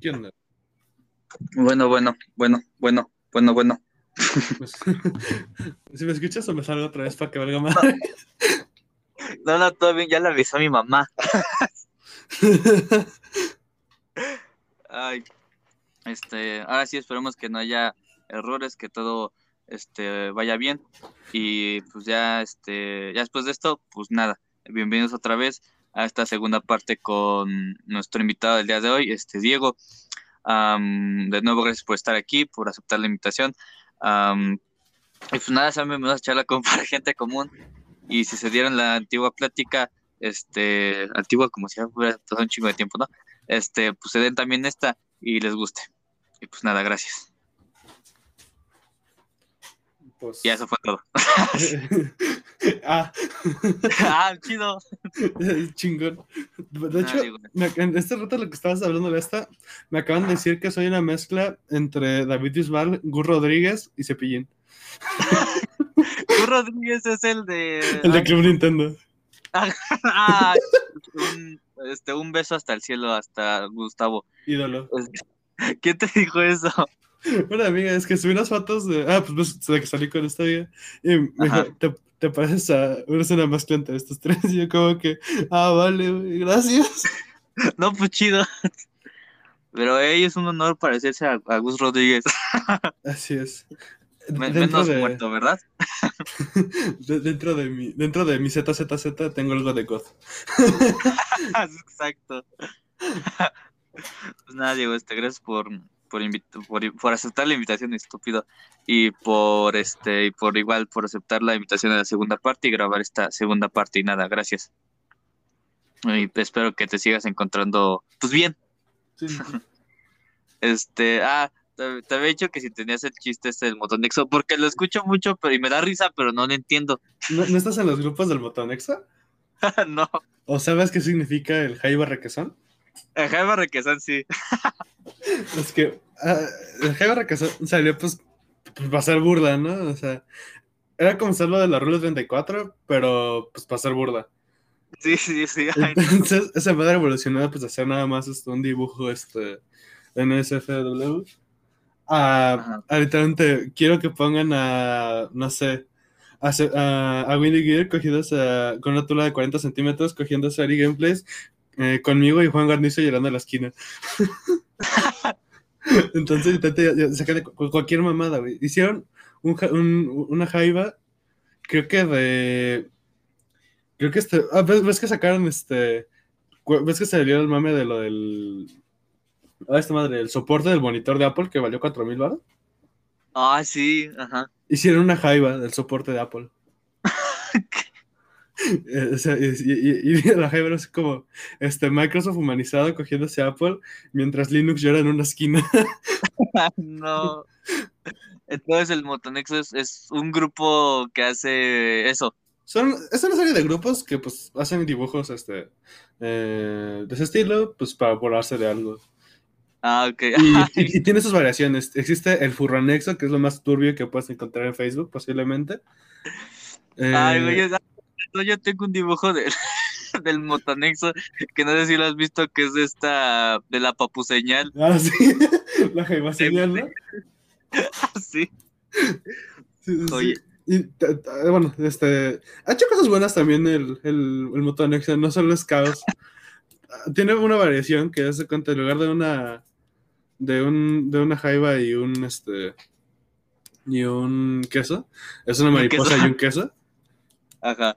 ¿Qué onda? Bueno, bueno, bueno, bueno, bueno, bueno. Pues, si me escuchas o me salgo otra vez para que valga más. No, no, todo bien, ya le avisó a mi mamá. Ay, este, ahora sí esperemos que no haya errores, que todo este vaya bien y pues ya este ya después de esto, pues nada, bienvenidos otra vez a esta segunda parte con nuestro invitado del día de hoy, este Diego. Am, de nuevo, gracias por estar aquí, por aceptar la invitación. Am, y pues nada, vamos a charla con para gente común. Y si se dieron la antigua plática, este, antigua como si fuera todo un chingo de tiempo, ¿no? Este, pues se den también esta y les guste. Y pues nada, gracias. Pues... Y eso fue todo. ah, ah, chido. chingón. De Ah, hecho, en este rato lo que estabas hablando de esta, me acaban de decir que soy una mezcla entre David Bisbal, Gus Rodríguez y Cepillín. Gus Rodríguez es el de. El de Club Nintendo. Ah, un, este, un beso hasta el cielo, hasta Gustavo. Ídolo. ¿Quién te dijo eso? Una amiga, es que subí unas fotos de. Ah, pues de que salí con esta amiga. Y me dijo, te, te pareces a. Una mezcla entre estos tres. Y yo, como que. Ah, vale, güey, gracias. No, pues chido. Pero ey, es un honor parecerse a, a Gus Rodríguez. Así es. Dentro, menos de, muerto, ¿verdad? de- dentro de mi dentro de mi ZZZ tengo algo de God. Exacto. Pues nada, Diego, este, gracias por, por, por, por aceptar la invitación, estúpido. Y por este, y por igual, por aceptar la invitación a la segunda parte y grabar esta segunda parte. Y nada, gracias. Y espero que te sigas encontrando, pues bien. Este, ah, te, te había dicho que si tenías el chiste este del motonexo, porque lo escucho mucho, pero y me da risa, pero no lo entiendo. ¿No, no estás en los grupos del Motonexa? no. ¿O sabes qué significa el Jaiba Requesón? A Jaime Requesán sí. Es que ah, el Requesón salió pues, pues para hacer burla, ¿no? O sea, era como ser lo de la Rule 34, pero pues para hacer burla. Sí, sí, sí. ay, Entonces, esa madre evolucionó pues a hacer nada más este, un dibujo este, de NSFW. A, Ajá. a literalmente, quiero que pongan a, no sé, a, a, a Windy Gear cogidos a- con una tula de 40 centímetros, cogiendo a Ari Gameplays, eh, conmigo y Juan Garnizo llorando en la esquina. Entonces, ya sacar cualquier mamada, güey. Hicieron un ja- un- una jaiba, creo que de. Creo que este. ah, ¿ves, ves que sacaron este. ¿Ves que se dio el mame de lo del. Ah, esta madre, el soporte del monitor de Apple que valió 4000 baros? Ah, sí, ajá. Hicieron una jaiba del soporte de Apple. Eh, o sea, y, y- y la jaiba es como este, Microsoft humanizado cogiéndose a Apple mientras Linux llora en una esquina. no. Entonces el Motonexo es, es un grupo que hace eso. Son, es una serie de grupos que pues hacen dibujos este, eh, de ese estilo, pues para burlarse de algo. Ah, ok. Y, y- y tiene sus variaciones. Existe el Furranexo, que es lo más turbio que puedes encontrar en Facebook, posiblemente. Eh, Ay, güey, es- no, yo tengo un dibujo de- del Motonexo que no sé si lo has visto, que es de esta, de la papuseñal. Ah, sí. La jaiba señal, ¿no? sí. Sí. Oye. Y, bueno, este. Ha hecho cosas buenas también el, el, el Motonexo, no solo es caos. Ah, Tiene una variación que hace cuenta, en lugar de una. De un, de una jaiba y un este. Y un queso. Es una Un mariposa y un queso. Ajá.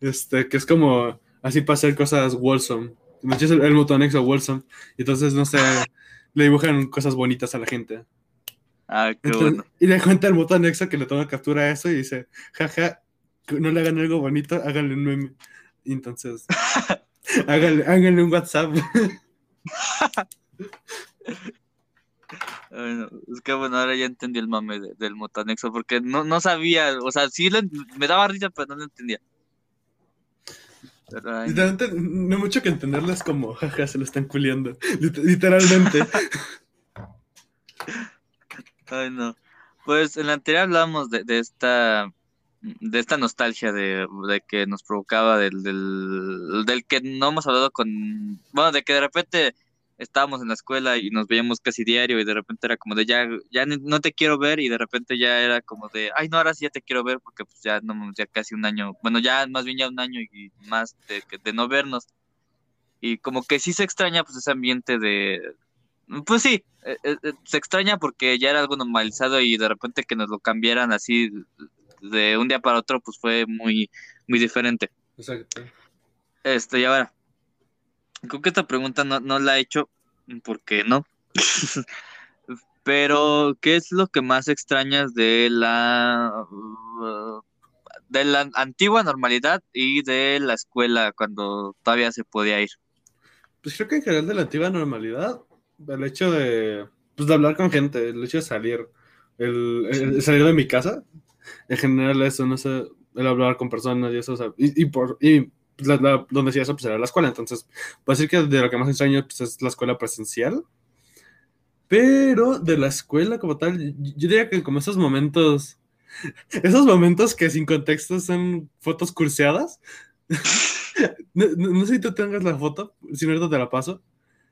Este, que es como. Así para hacer cosas wholesome. De hecho, es el, el Motonexo wholesome. Y entonces, no sé. le dibujan cosas bonitas a la gente. Ah, qué Entonces, bueno. Y le cuenta al Motonexo que le toma captura a eso y dice, jaja, no le hagan algo bonito, háganle un meme. Y entonces, háganle, háganle un WhatsApp. Bueno, es que bueno, ahora ya entendí el mame de- del Motonexo, porque no, no sabía, o sea, sí me daba risa, pero no lo entendía. Pero. Literalmente, no hay mucho que entenderles como, jaja, se lo están culiando. Lit- Literalmente. Ay, no. Pues en la anterior hablábamos de, de esta de esta nostalgia de, de que nos provocaba del, del, del que no hemos hablado con bueno de que de repente estábamos en la escuela y nos veíamos casi diario y de repente era como de ya, ya no te quiero ver y de repente ya era como de, ay no, ahora sí ya te quiero ver porque pues ya, no, ya casi un año, bueno, ya más bien ya un año y más de, de no vernos. Y como que sí se extraña pues ese ambiente de, pues sí, eh, eh, eh, se extraña porque ya era algo normalizado y de repente que nos lo cambiaran así de un día para otro pues fue muy, muy diferente. Exacto. Este, y ahora, creo que esta pregunta no, no la he hecho porque no. Pero, ¿qué es lo que más extrañas de la de la antigua normalidad y de la escuela cuando todavía se podía ir? Pues creo que en general de la antigua normalidad, el hecho de, pues de hablar con gente, el hecho de salir, el, salir de mi casa, en general eso, no sé, el hablar con personas y eso, o sea, y, por, y pues, donde hacía eso, pues era la escuela. Entonces, puedo decir que de lo que más extraño pues, es la escuela presencial. Pero de la escuela como tal, yo diría que como esos momentos, esos momentos que sin contexto son fotos curseadas. no, sé si tú tengas la foto, si no te la paso.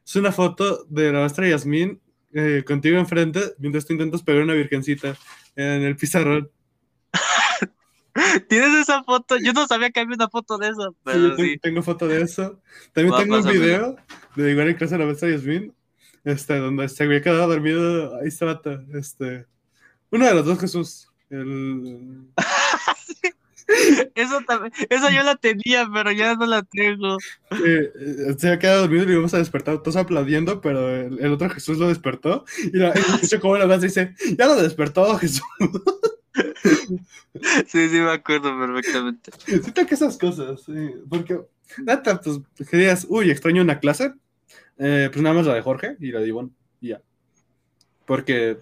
Es una foto de la maestra Yasmín eh, contigo enfrente mientras tú intentas pegar una virgencita en el pizarrón. ¿Tienes esa foto? Yo no sabía que había una foto de eso. Pero sí, tengo, foto de eso. También tengo un video de igual en clase de la maestra Yasmin, este, donde se había quedado dormido. Ahí estaba, este, uno de los dos Jesús. El... Eso también, eso yo la tenía, pero ya no la tengo. Eh, se había quedado dormido y íbamos a despertar, todos aplaudiendo, pero el, otro Jesús lo despertó. Y la, escucho como la más dice, ya lo despertó Jesús. Sí, sí, me acuerdo perfectamente. Siento que esas cosas, sí, porque, neta, pues, que uy, extraño una clase, eh, pues nada más la de Jorge y la de Ivonne, y ya. Porque,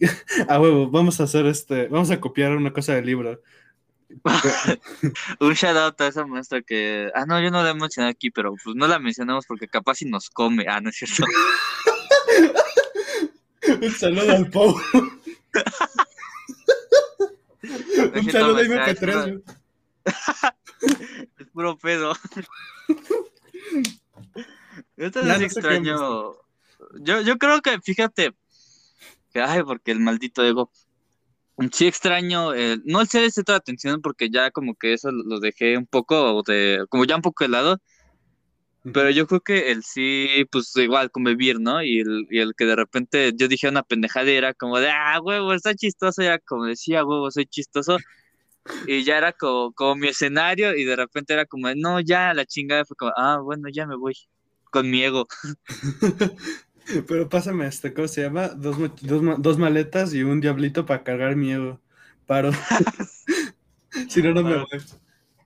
a huevo, vamos a hacer este, vamos a copiar una cosa del libro. un shout out a esa maestra que, ah, no, yo no la he mencionado aquí, pero pues no la mencionamos porque capaz si nos come, ah, no es cierto. un saludo al Pau. Un saludo a MP3. Es puro pedo. Esto es extraño. Yo, yo creo que, fíjate, que, ay, porque el maldito ego. Sí extraño, eh, no el ser ese toda atención porque ya como que eso lo dejé un poco de, como ya un poco de lado, pero yo creo que el sí, pues igual convivir, ¿no? Y el, y el que de repente yo dije una pendejada y era como de, ah, huevo, está chistoso, ya como decía, huevo, soy chistoso. Y ya era como, como mi escenario y de repente era como, no, ya la chingada fue como, ah, bueno, ya me voy con mi ego. Pero pásame este, ¿cómo se llama? Dos, dos, dos maletas y un diablito para cargar mi ego. Paro. si no, no me voy.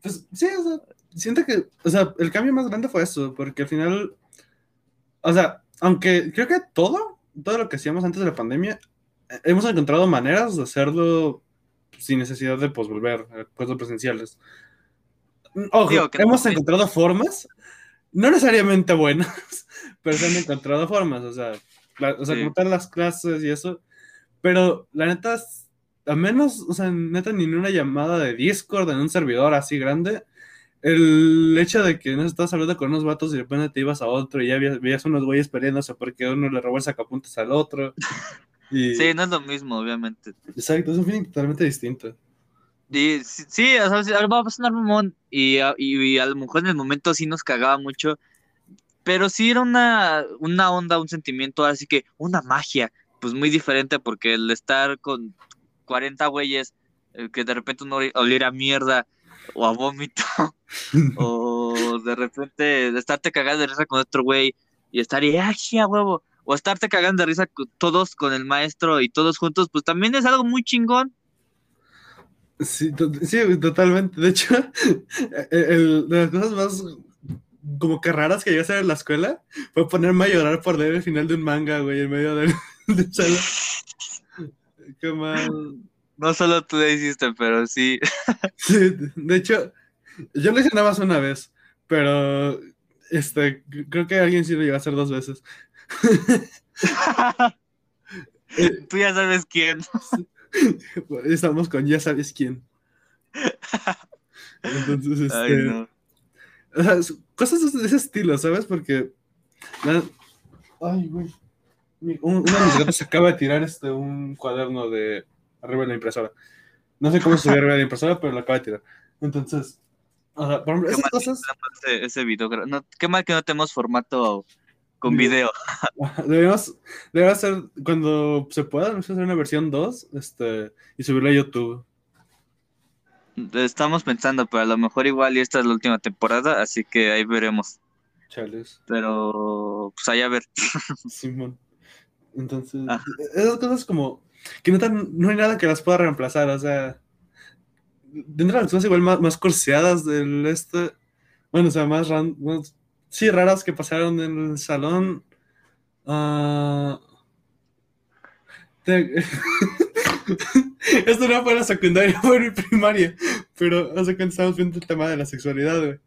Pues sí, o sea, siento que, o sea, el cambio más grande fue eso, porque al final, o sea, aunque creo que todo, todo lo que hacíamos antes de la pandemia, eh, hemos encontrado maneras de hacerlo sin necesidad de pues, volver a cosas presenciales. Ojo, hemos encontrado formas, no necesariamente buenas, pero se han encontrado formas, o sea, o sea, como tal las clases y eso, pero la neta, a menos, o sea, neta, ni en una llamada de Discord en un servidor así grande, el hecho de que no estás hablando con unos vatos y de repente te ibas a otro y ya veías unos güeyes peleándose porque uno le robó el sacapuntas al otro. Sí, no es lo mismo, obviamente. Exacto, es un feeling totalmente distinto. Y, sí, o sea, va a pasar un y, y, a lo mejor en el momento sí nos cagaba mucho, pero sí era una, una onda, un sentimiento, así que una magia, pues muy diferente porque el estar con 40 güeyes, eh, que de repente uno oliera mierda, o a vómito, o de repente estarte cagando de risa con otro güey y estar y, ¡ay, a huevo! O estarte cagando de risa todos con el maestro y todos juntos, pues también es algo muy chingón. Sí, sí totalmente. De hecho, el, de las cosas más como que raras que llegué a hacer en la escuela fue ponerme a llorar por leer el final de un manga, güey, en medio del, del Qué mal. No solo tú lo hiciste, pero sí. sí. De hecho, yo lo hice nada más una vez, pero este, creo que alguien sí lo iba a hacer dos veces. tú ya sabes quién. Estamos con ya sabes quién. Entonces, este. cosas de ese estilo, ¿sabes? Porque. Ay, güey. Uno de mis gatos acaba de tirar este, un cuaderno de arriba de la impresora. No sé cómo se subió arriba de la impresora, pero lo acaba de tirar. Entonces, o sea, por ejemplo, Qué esas mal cosas ese, ese video. No, qué mal que no tenemos formato con Video. deberíamos, deberíamos hacer, cuando se pueda, a hacer una versión 2 este, y subirla a YouTube. Estamos pensando, pero a lo mejor igual y esta es la última temporada, así que ahí veremos. Chales, Pero, pues ahí a ver. Simón. Entonces, esas cosas como que no, tan- no hay nada que las pueda reemplazar, o sea, dentro de las cosas igual más, más curseadas del este, bueno, o sea, más, ran- más- sí, raras que pasaron en el salón. te- Esto no fue en la secundaria, fue en mi primaria, pero hace cuenta estábamos viendo el tema de la sexualidad, güey.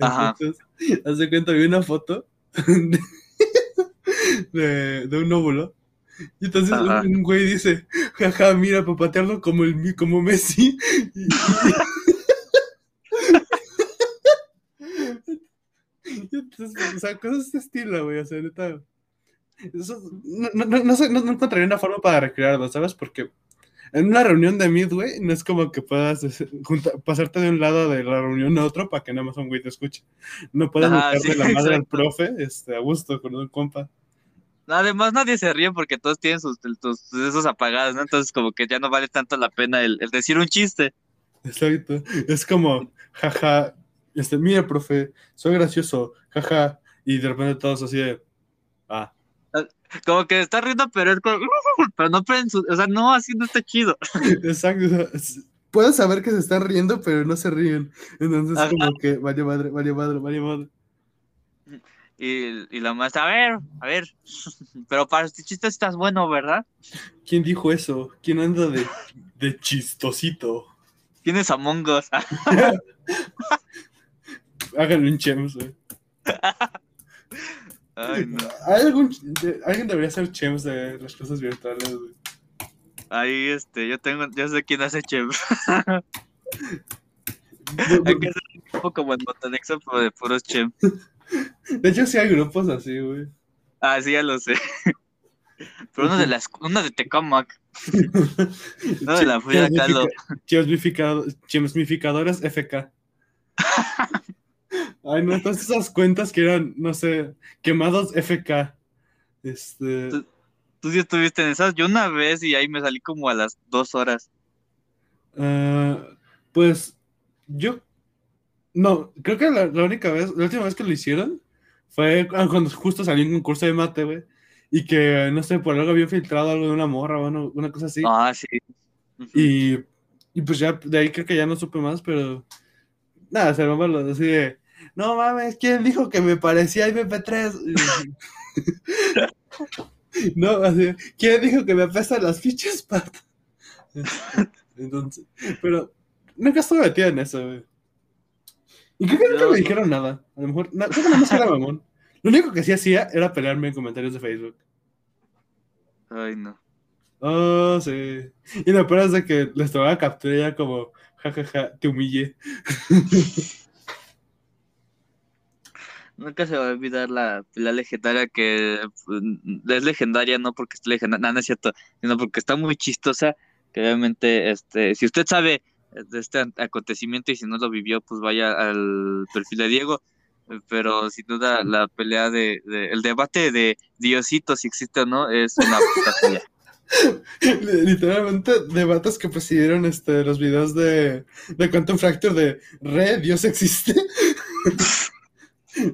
Ajá. Entonces, hace cuenta, vi una foto de, de un óvulo. Y entonces un, Ajá. un güey dice, jaja, mira, para patearlo como, el, como Messi. Y, y entonces, o sea, cosas de este estilo, güey, o sea, neta. Eso, no, no, no, no sé, no- no encontraría una forma para recrearlo, ¿sabes? Porque en una reunión de güey, no es como que puedas eh, junta- pasarte de un lado de la reunión a otro para que nada más un güey te escuche. No puedes meterle sí, la madre al profe este, a gusto con un compa. Además, nadie se ríe porque todos tienen sus, sus- esos apagados, ¿no? Entonces, como que ya no vale tanto la pena el, el decir un chiste. Exacto. Es como, jaja, este, mira, profe, soy gracioso, jaja. Y de repente todos así de, ah, Como que está riendo, pero es como, pero no o sea, no, así no está chido. exacto. o sea, es- Puedes saber que se están riendo, pero no se ríen. Entonces, Ajá. como que, vaya madre, vaya madre, vaya madre. Y, y la maestra, a ver, a ver, pero para este chiste estás bueno, ¿verdad? ¿Quién dijo eso? ¿Quién anda de, de chistosito? Tienes Among Us. Háganle un chems, güey. Ay, no. ¿Hay algún, de- alguien debería hacer chems de las cosas virtuales, güey. Ahí, este, yo tengo, yo sé quién hace Chem. De- Hay que hacer un grupo como en Montanexo, pero de puros Chem. De hecho, sí hay grupos así, güey. Ah, sí, ya lo sé. Pero uno de las, uno de Tecamac, uno de la Kahlo. Chemsmificado- Chemsmificadores FK. Ay, no, todas esas cuentas que eran, no sé, quemados FK. Este. Tú sí estuviste en esas, yo una vez y ahí me salí como a las dos horas. ah, pues yo. No, creo que la, la única vez, la última vez que lo hicieron fue cu- cuando justo salió un concurso de mate, güey. Y que, no sé, por algo había filtrado algo de una morra o una, una cosa así. Ah, sí. Y, y pues ya de ahí creo que ya no supe más, pero nada, se me lo así de, no mames, ¿quién dijo que me parecía MP3? no, así, ¿quién dijo que me apestan las fichas, pat? Entonces, pero nunca estuve metido en eso, güey. Y creo que nunca Yo- me dijeron nada. A lo mejor, na- creo que nada más era mamón. Lo único que sí hacía era pelearme en comentarios de Facebook. Ay, no. Oh, sí. Y lo peor es de que les tomaba captura y era como, jajaja, te humillé. Nunca se va a olvidar la, la legendaria que pues, es legendaria no porque esté legendaria, no, no es cierto, sino porque está muy chistosa, que obviamente, este, si usted sabe de este acontecimiento y si no lo vivió, pues vaya al perfil de Diego, pero sin duda la pelea de, de- el debate de Diosito, si existe o no, es una puta pelea. Literalmente, debates que presidieron este, los videos de, de Quantum Fracture de Re, Dios existe.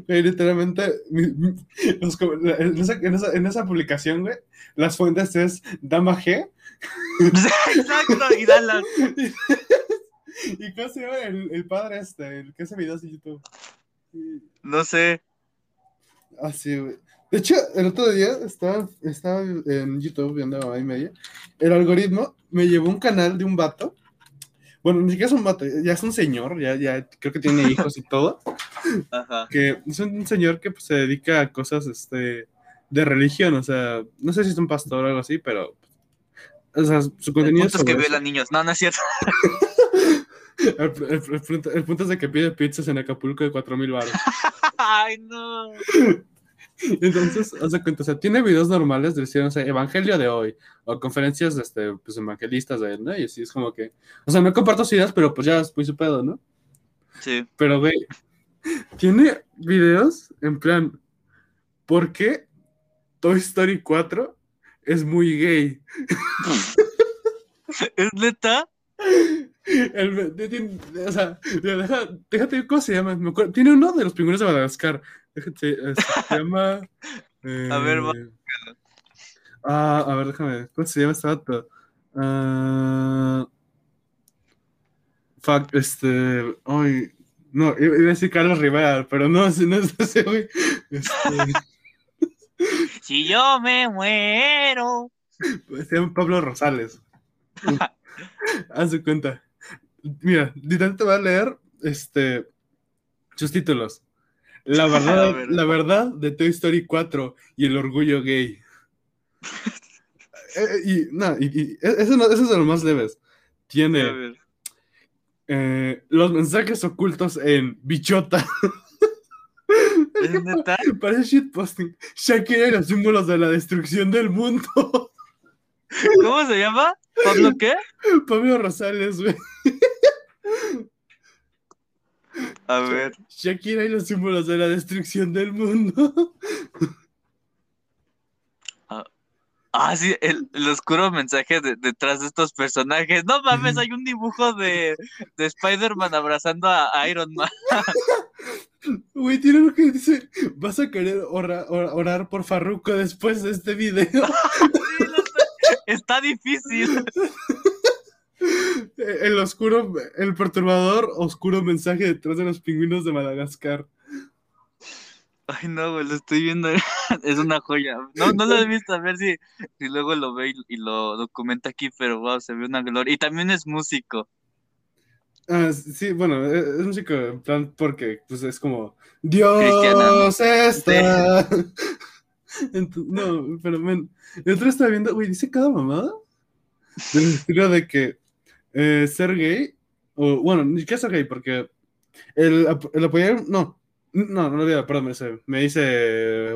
Güey, literalmente, los esa, en esa- en esa publicación, güey, las fuentes es Dama G. Exacto, y Dallas. ¿Y cómo se llama el, el padre este? El que hace videos de YouTube. No sé. Ah, sí, güey. De hecho, el otro día estaba, estaba en YouTube viendo a y media. El algoritmo me llevó un canal de un vato. Bueno, ni siquiera es un vato, ya es un señor, ya, ya creo que tiene hijos y todo. Ajá. Que es un señor que pues, se dedica a cosas este, de religión, o sea, no sé si es un pastor o algo así, pero. O sea, su El contenido punto es que niños. No, no es cierto. el, el- el punto, el punto es de que pide pizzas en Acapulco de 4000 baros. Ay, no. Entonces, haz de cuenta, o sea, tiene videos normales de decir, no sé, Evangelio de hoy, o conferencias de este, pues, evangelistas de él, ¿no? Y así es como que, o sea, no comparto sus ideas, pero pues ya es muy su pedo, ¿no? Sí. Pero, güey, tiene videos en plan, ¿por qué Toy Story 4 es muy gay? ¿Es neta? El- tiene- o sea, deja- déjate, ¿cómo se llama? Me acuerdo- tiene uno de los pingüinos de Madagascar. Déjate, este, se llama. A ver, va. eh, Ah, a ver, déjame. ¿Cómo se llama este vato? Ah, fuck, este. Ay, no, iba a decir Carlos Rivera, pero no, no es ese, güey. Este, Si yo me muero. se llama Pablo Rosales. Haz de cuenta. Mira, literal te voy a leer este, sus títulos. La verdad, ver. la verdad de Toy Story 4 y el orgullo gay. Eh, eh, y, no, y, y eso, no- eso es de los más leves. Tiene eh, los mensajes ocultos en Bichota. ¿Es neta? Parece shitposting. Shakira y los símbolos de la destrucción del mundo. ¿Cómo se llama? ¿Pablo qué? Pablo Rosales, güey. A ver. Shakira y los símbolos de la destrucción del mundo. Ah, sí, el, el oscuro mensaje de- detrás de estos personajes. No mames, hay un dibujo de, de Spider-Man abrazando a, a Iron Man. Güey, tiene uno que dice, vas a querer ora- ora- orar por Farruko después de este video. Sí, lo. Está difícil. El oscuro, el perturbador oscuro mensaje detrás de los pingüinos de Madagascar. Ay, no, güey, lo estoy viendo. Es una joya. No, no lo he visto, a ver si, si luego lo ve y, y lo documenta aquí, pero wow, se ve una gloria. Y también es músico. Ah, sí, bueno, es es músico en plan porque pues es como Dios Cristiana. está. No, pero men, el otro estaba viendo, güey, dice cada mamada del estilo de que eh, ser gay, o bueno, ni siquiera ser gay, porque el, el apoyar, no, no, no lo olvido, perdón, me dice, me dice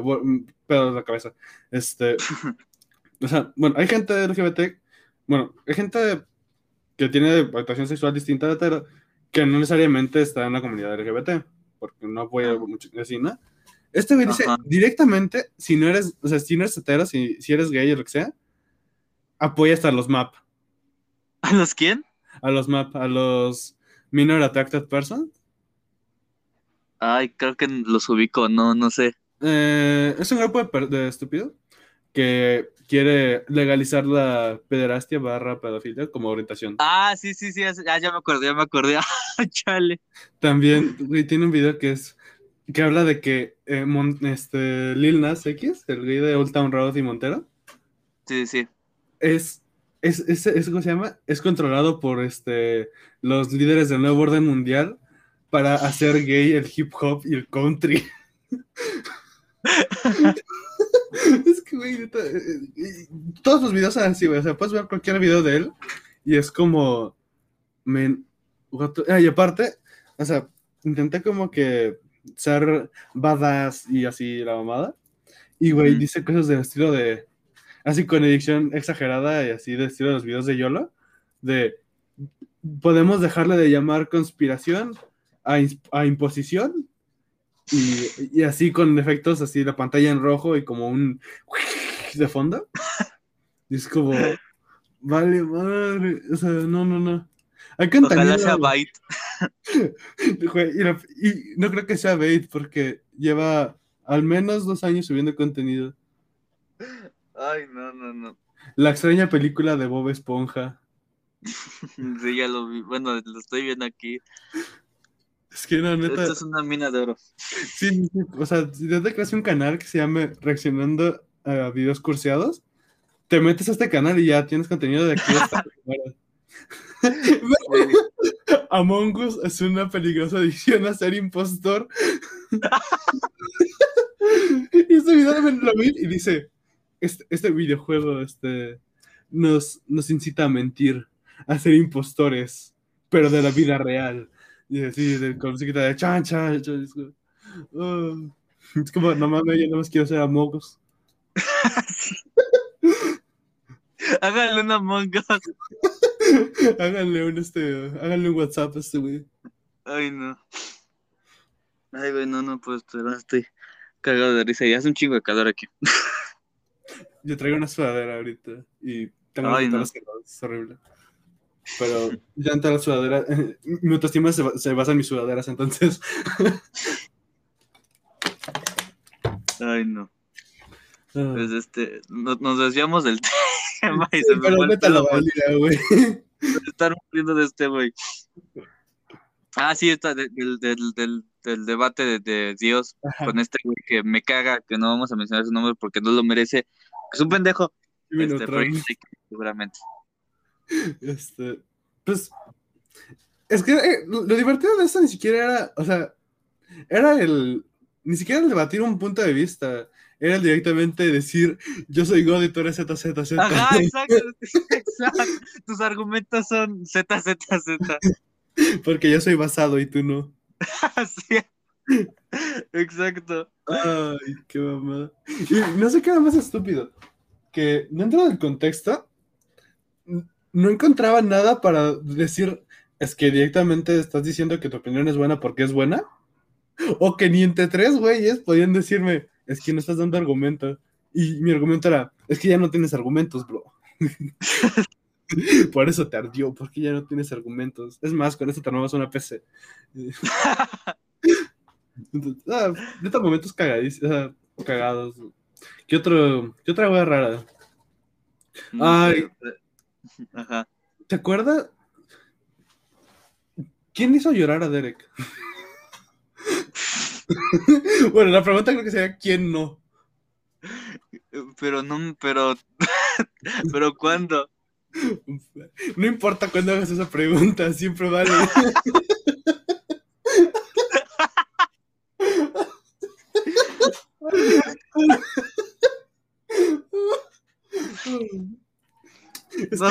pedo en la cabeza. Este, o sea, bueno, hay gente LGBT, bueno, hay gente que tiene orientación sexual distinta de hetero, que no necesariamente está en la comunidad LGBT, porque no apoya mucho así, ¿no? Este güey dice directamente, si no eres, o sea, si no eres hetero, si, si eres gay o lo que sea, apoya hasta los MAP, ¿A los quién? a los MAP, a los Minor Attracted Persons. Ay, creo que los ubico, no, no sé. Eh, es un grupo de, de estúpidos que quiere legalizar la pederastia barra pedofilia como orientación. Ah, sí, sí, sí, ya, ya- me acordé, ya me acordé. Ah, chale. También tiene un video que es que habla de que eh, Mon- este, Lil Nas X, el güey de Old Town Road y Montero, Sí, sí. es, es, es, es- ¿cómo se llama? Es controlado por este, los líderes del nuevo orden mundial para hacer gay el hip hop y el country. es que, güey, eh, eh, todos los videos son así, güey. O sea, puedes ver cualquier video de él y es como. Men, ah, y aparte, o sea, intenté como que ser badass y así la mamada. Y, güey, dice cosas del estilo de. Así con edición exagerada y así de estilo de los videos de YOLO. De. Podemos dejarle de llamar conspiración a, a imposición. Y, y así con efectos así, la pantalla en rojo y como un de fondo. Y es como, vale, madre. O sea, no, no, no. Hay Ojalá sea y, la- y no creo que sea bait porque lleva al menos dos años subiendo contenido. Ay, no, no, no. La extraña película de Bob Esponja. Sí, ya lo vi. Bueno, lo estoy viendo aquí. Es que no, neta. Esto es una mina de oro. Sí, sí, sí, o sea, si te creas un canal que se llame Reaccionando a videos curseados, te metes a este canal y ya tienes contenido de aquí hasta Among Us es una peligrosa adicción a ser impostor. y este video lo vi y dice, este, este videojuego este, nos, nos incita a mentir, a ser impostores, pero de la vida real. Y así, de, con musiquita de chan, chan, chan, es como, oh. Es como, no mames, yo no más quiero ser Amogos. Háganle una Us. háganle un este, háganle un WhatsApp a este güey. Ay, no. Ay, güey, no, no estar, estoy cagado de risa y hace un chingo de calor aquí. Yo traigo una sudadera ahorita y tengo Ay, no. es horrible. Pero ya en toda la sudadera, mi autoestima se, se basa en mis sudaderas, entonces. Ay, no. ah. Pues este, no- nos desviamos del tema y se me Pero válida, güey. estar muriendo de este güey. Ah, sí, está de- del, del, del, del debate de, de Dios Ajá, con este güey que me caga, que no vamos a mencionar su nombre porque no lo merece. Es un pendejo. Este, seguramente. Este, pues, es que eh, lo lo divertido de esto ni siquiera era, o sea, era el, ni siquiera el debatir un punto de vista, era el directamente decir, yo soy God y tú eres ZZZ. Ajá, exacto, exacto. Tus argumentos son Z, Z, Z. Porque yo soy basado y tú no. Sí. Exacto. Ay, qué mamada. Y no sé qué era más estúpido, que dentro del contexto, no encontraba nada para decir, es que directamente estás diciendo que tu opinión es buena porque es buena. O que ni entre tres güeyes podían decirme, es que no estás dando argumento. Y mi argumento era, es que ya no tienes argumentos, bro. Por eso te ardió, porque ya no tienes argumentos. Es más, con eso te armabas una PC. Entonces, ah, neta, momentos cagadísimos, ah, cagados. ¿Qué, otro, ¿Qué otra wea rara? No Ay. sé. Ajá. ¿Te acuerdas? ¿Quién hizo llorar a Derek? bueno, la pregunta creo que sería ¿quién no? Pero no, pero, pero ¿cuándo? No importa cuándo hagas esa pregunta, siempre vale. Es que,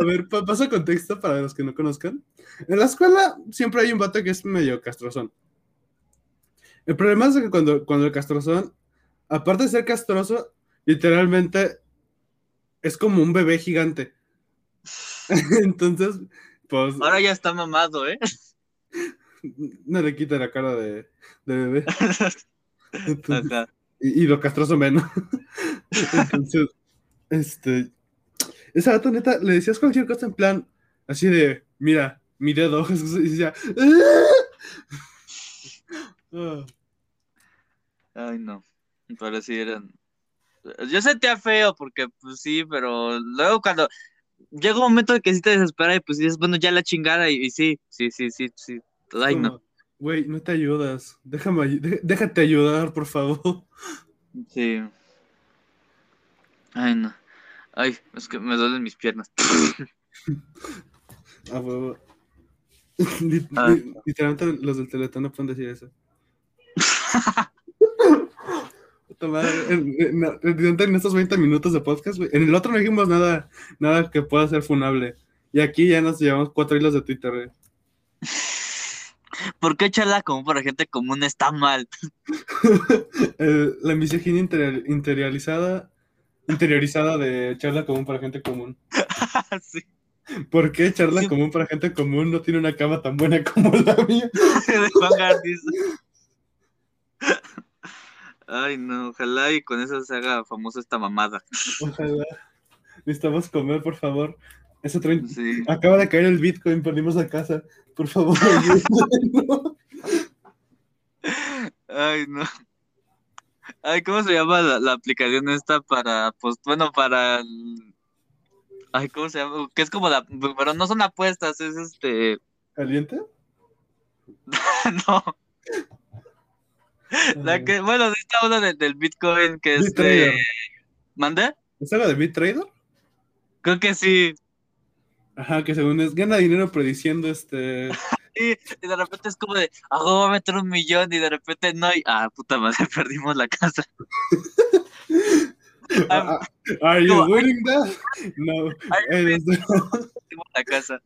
a ver, pa- paso contexto para los que no conozcan. En la escuela siempre hay un vato que es medio castrozón. El problema es que cuando, cuando el castrozón, aparte de ser castroso, literalmente es como un bebé gigante. Entonces, pues, Ahora ya está mamado, ¿eh? no le quita la cara de, de bebé. Entonces, y, y lo castroso menos. Entonces, este, esa gata neta, le decías cualquier cosa en plan, así de, mira, mi dedo, y decía, "Ah". Ay, no. Pero sí eran. Yo sentía feo porque, pues sí, pero luego cuando llega un momento que sí te desespera y pues dices, bueno, ya la chingada y, y sí, sí, sí, sí, sí. Ay, no. Güey, no te ayudas, déjame, déjate ayudar, por favor. Sí. Ay, no. Ay, es que me duelen mis piernas. Huevo. Ah. li- Literalmente los del Teletón no pueden decir eso. En, en- en- en estos 20 minutos de podcast. En el otro no dijimos nada, nada que pueda ser funable. Y aquí ya nos llevamos cuatro hilos de Twitter, güey. ¿Por qué charla común para gente común está mal? Eh, la misoginia interior- interiorizada, interiorizada de charla común para gente común. sí. ¿Por qué charla Sí. común para gente común no tiene una cama tan buena como la mía? de Juan. Ay, no, ojalá y con eso se haga famosa esta mamada. Ojalá. Necesitamos comer, por favor. Ese tren- Sí. Acaba de caer el Bitcoin, perdimos la casa. Por favor. Ay, no. Ay, ¿cómo se llama la, la aplicación esta para, pues, bueno, para el- Ay, ¿cómo se llama? Que es como la, pero no son apuestas, es este, ¿Caliente? no, la que, bueno, esta una de- del Bitcoin que es de, ¿mande? ¿Es algo de BitTrader? Creo que sí, Ajá, que según es, gana dinero prediciendo este. sí, y de repente es como de, ah, voy a meter un millón y de repente no, y, ah, puta madre, perdimos la casa. Ah, ah, ¿Are you No, winning that? No. Ay, eres- Perdimos la casa.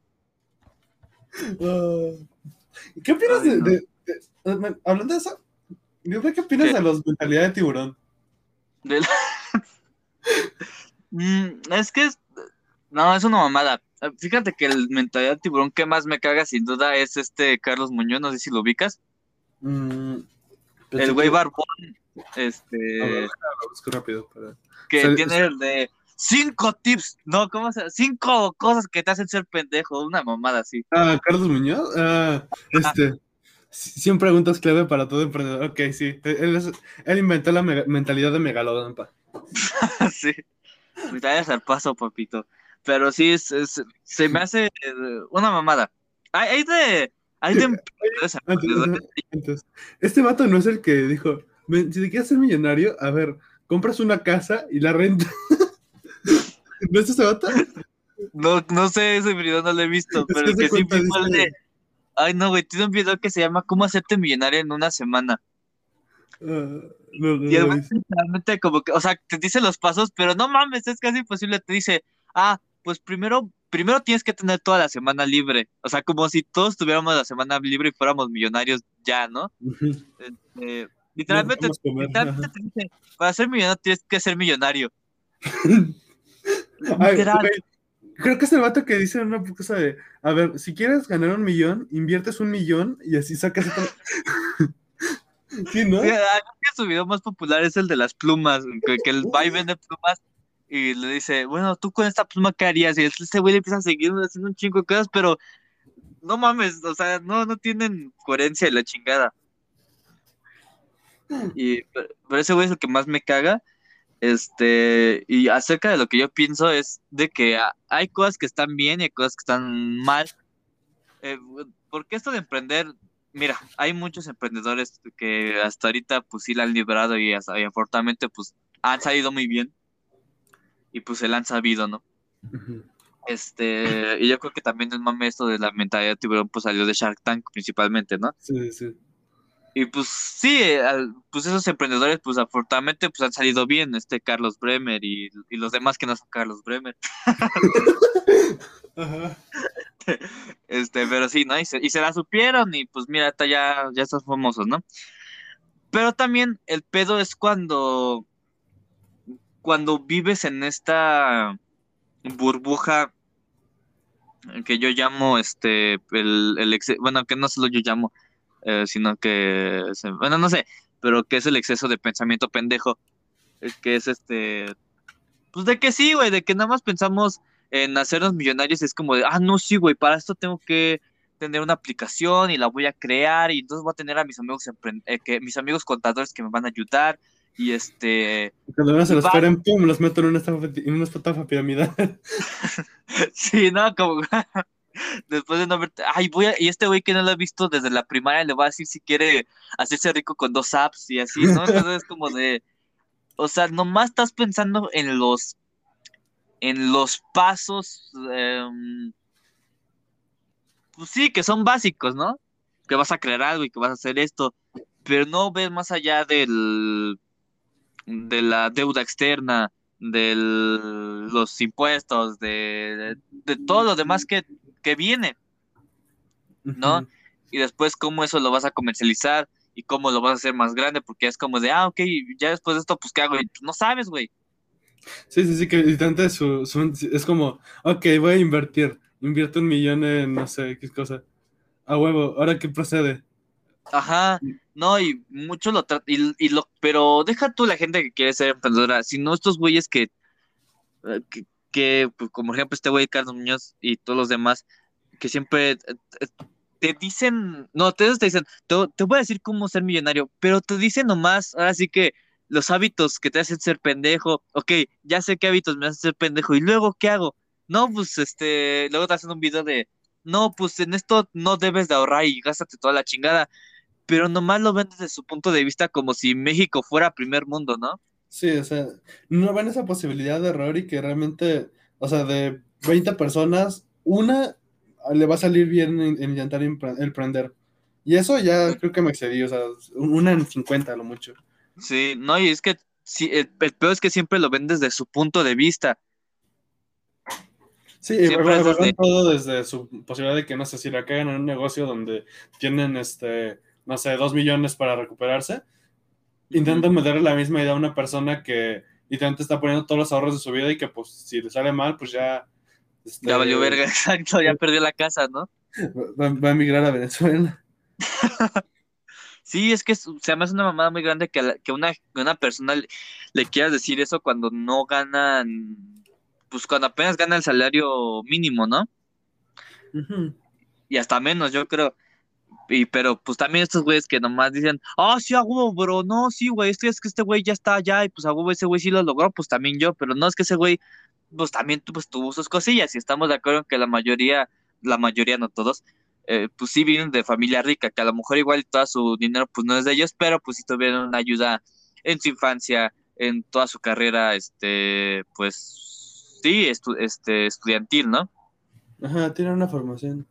Ah. ¿Qué opinas Ay, de, no. de- de- man, Hablando de eso, ¿Qué opinas ¿Qué? de los mentalidad de tiburón? De la- Mm, es que es... No, es una mamada. Fíjate que el mentalidad de tiburón que más me caga sin duda es este Carlos Muñoz, no sé si lo ubicas. Mm, El güey que- barbón, A ver, este, lo busco rápido. para- que tiene el de cinco tips, no, ¿cómo se Cinco cosas que te hacen ser pendejo, una mamada así. Ah, Carlos Muñoz. Ah, este. 100 preguntas clave para todo emprendedor. Ok, sí. Él, es- él inventó la mentalidad de megalodón, pa. sí. Me vayas al paso, papito. Pero sí, es, es- se me hace eh, una mamada. Hay, hay de... Hay de emprendedores a este vato no es el que dijo: "Ven, si te quieres ser millonario, a ver, compras una casa y la renta. ¿No es ese vato? No, no sé, ese video no lo he visto, Es pero que el se que sí fue el de... Ay, no, güey, tiene un video que se llama ¿Cómo hacerte millonario en una semana? Ah, no, no, Y es- realmente como que, o sea, te dice los pasos, pero no mames, es casi imposible. Te dice, ah, pues primero, primero tienes que tener toda la semana libre. O sea, como si todos tuviéramos la semana libre y fuéramos millonarios ya, ¿no? Eh, literalmente, No literalmente te dice, para ser millonario tienes que ser millonario. Ay, Literal. güey, creo que es el vato que dice una cosa de, a ver, si quieres ganar un millón, inviertes un millón y así sacas otro. sí, ¿no? Sí, ah, creo que su video más popular es el de las plumas, que, que el va y vende plumas y le dice, bueno, tú con esta pluma, ¿qué harías? Y este güey le empieza a seguir haciendo un chingo de cosas, pero no mames, o sea, no, no tienen coherencia y la chingada. Y pero, pero ese güey es el que más me caga. Este, y acerca de lo que yo pienso es de que hay cosas que están bien y hay cosas que están mal. Eh, porque esto de emprender, mira, hay muchos emprendedores que hasta ahorita pues sí la han librado y, hasta- y afortunadamente pues han salido muy bien y pues se la han sabido, ¿no? Este, y yo creo que también el mame esto de la mentalidad de tiburón pues salió de Shark Tank principalmente, ¿no? Sí, sí. Y pues sí, eh, al- pues esos emprendedores pues afortunadamente pues han salido bien, este Carlos Bremer y, y los demás que no son Carlos Bremer. Ajá. Este, pero sí, ¿no? Y se, y se la supieron y pues mira, hasta ya, ya están famosos, ¿no? Pero también el pedo es cuando, cuando vives en esta burbuja que yo llamo, este, el, el bueno, que no solo yo llamo, eh, sino que, se- bueno, no sé, pero que es el exceso de pensamiento pendejo, eh, que es este, pues de que sí, güey, de que nada más pensamos en hacernos millonarios, es como de, ah, no, sí, güey, para esto tengo que tener una aplicación y la voy a crear y entonces voy a tener a mis amigos eh, que mis amigos contadores que me van a ayudar y este Cuando menos se los esperen, pum, los meto en una estafa, en una estafa piramidal. sí, no, como después de no verte, ay, voy a, y este güey que no lo he visto desde la primaria le va a decir si quiere hacerse rico con dos apps y así, ¿no? Entonces es como de, o sea, nomás estás pensando en los, en los pasos, em, pues sí, que son básicos, ¿no? Que vas a crear algo y que vas a hacer esto, pero no ves más allá del, de la deuda externa, de los impuestos, de, de todo lo demás que, que viene, ¿no? Y después cómo eso lo vas a comercializar y cómo lo vas a hacer más grande, porque es como de, ah, ok, ya después de esto, pues, ¿qué hago? Y pues, no sabes, güey. Sí, sí, sí, que literalmente su, su- es como, ok, voy a invertir, invierto un millón en, no sé, qué cosa. A huevo, ¿ahora qué procede? Ajá, no, y mucho lo tratan, y, y lo, pero deja tú la gente que quiere ser emprendedora, sino estos güeyes que, eh, que, que, pues, como por ejemplo este güey Carlos Muñoz y todos los demás, que siempre eh, eh, te dicen, no, te, dicen, te, te voy a decir cómo ser millonario, pero te dicen nomás, ahora sí que los hábitos que te hacen ser pendejo, ok, ya sé qué hábitos me hacen ser pendejo, y luego, ¿qué hago? No, pues, este, luego te hacen un video de, no, pues en esto no debes de ahorrar y gástate toda la chingada, pero nomás lo ven desde su punto de vista como si México fuera primer mundo, ¿no? Sí, o sea, no ven esa posibilidad de error y que realmente, o sea, de 20 personas, una le va a salir bien en, en intentar empre- emprender. Y eso ya creo que me excedí, o sea, una en 50 a lo mucho. Sí, no, y es que sí, el, el peor es que siempre lo ven desde su punto de vista. Sí, Siempre todo desde su posibilidad de que, no sé, si la cagan en un negocio donde tienen, este, no sé, dos millones para recuperarse, intentan meterle la misma idea a una persona que literalmente está poniendo todos los ahorros de su vida y que pues si le sale mal, pues ya... este, Ya valió verga, exacto, ya perdió la casa, ¿no? Va, va a emigrar a Venezuela. Sí, es que se me hace una mamada muy grande que, la- que una, persona le, le quiera decir eso cuando no ganan, pues cuando apenas gana el salario mínimo, ¿no? Y hasta menos, yo creo. Y pero pues también estos güeyes que nomás dicen, ah, sí, a huevo, bro, no, sí, güey, es que, es que este güey ya está allá y pues a huevo ese güey sí lo logró, pues también yo, pero no es que ese güey, pues también pues, tuvo sus cosillas y estamos de acuerdo en que la mayoría, la mayoría, no todos, eh, pues sí vienen de familia rica, que a lo mejor igual todo su dinero pues no es de ellos, pero pues sí tuvieron una ayuda en su infancia, en toda su carrera, este, pues sí, estu- este, estudiantil, ¿no? Ajá, tiene una formación.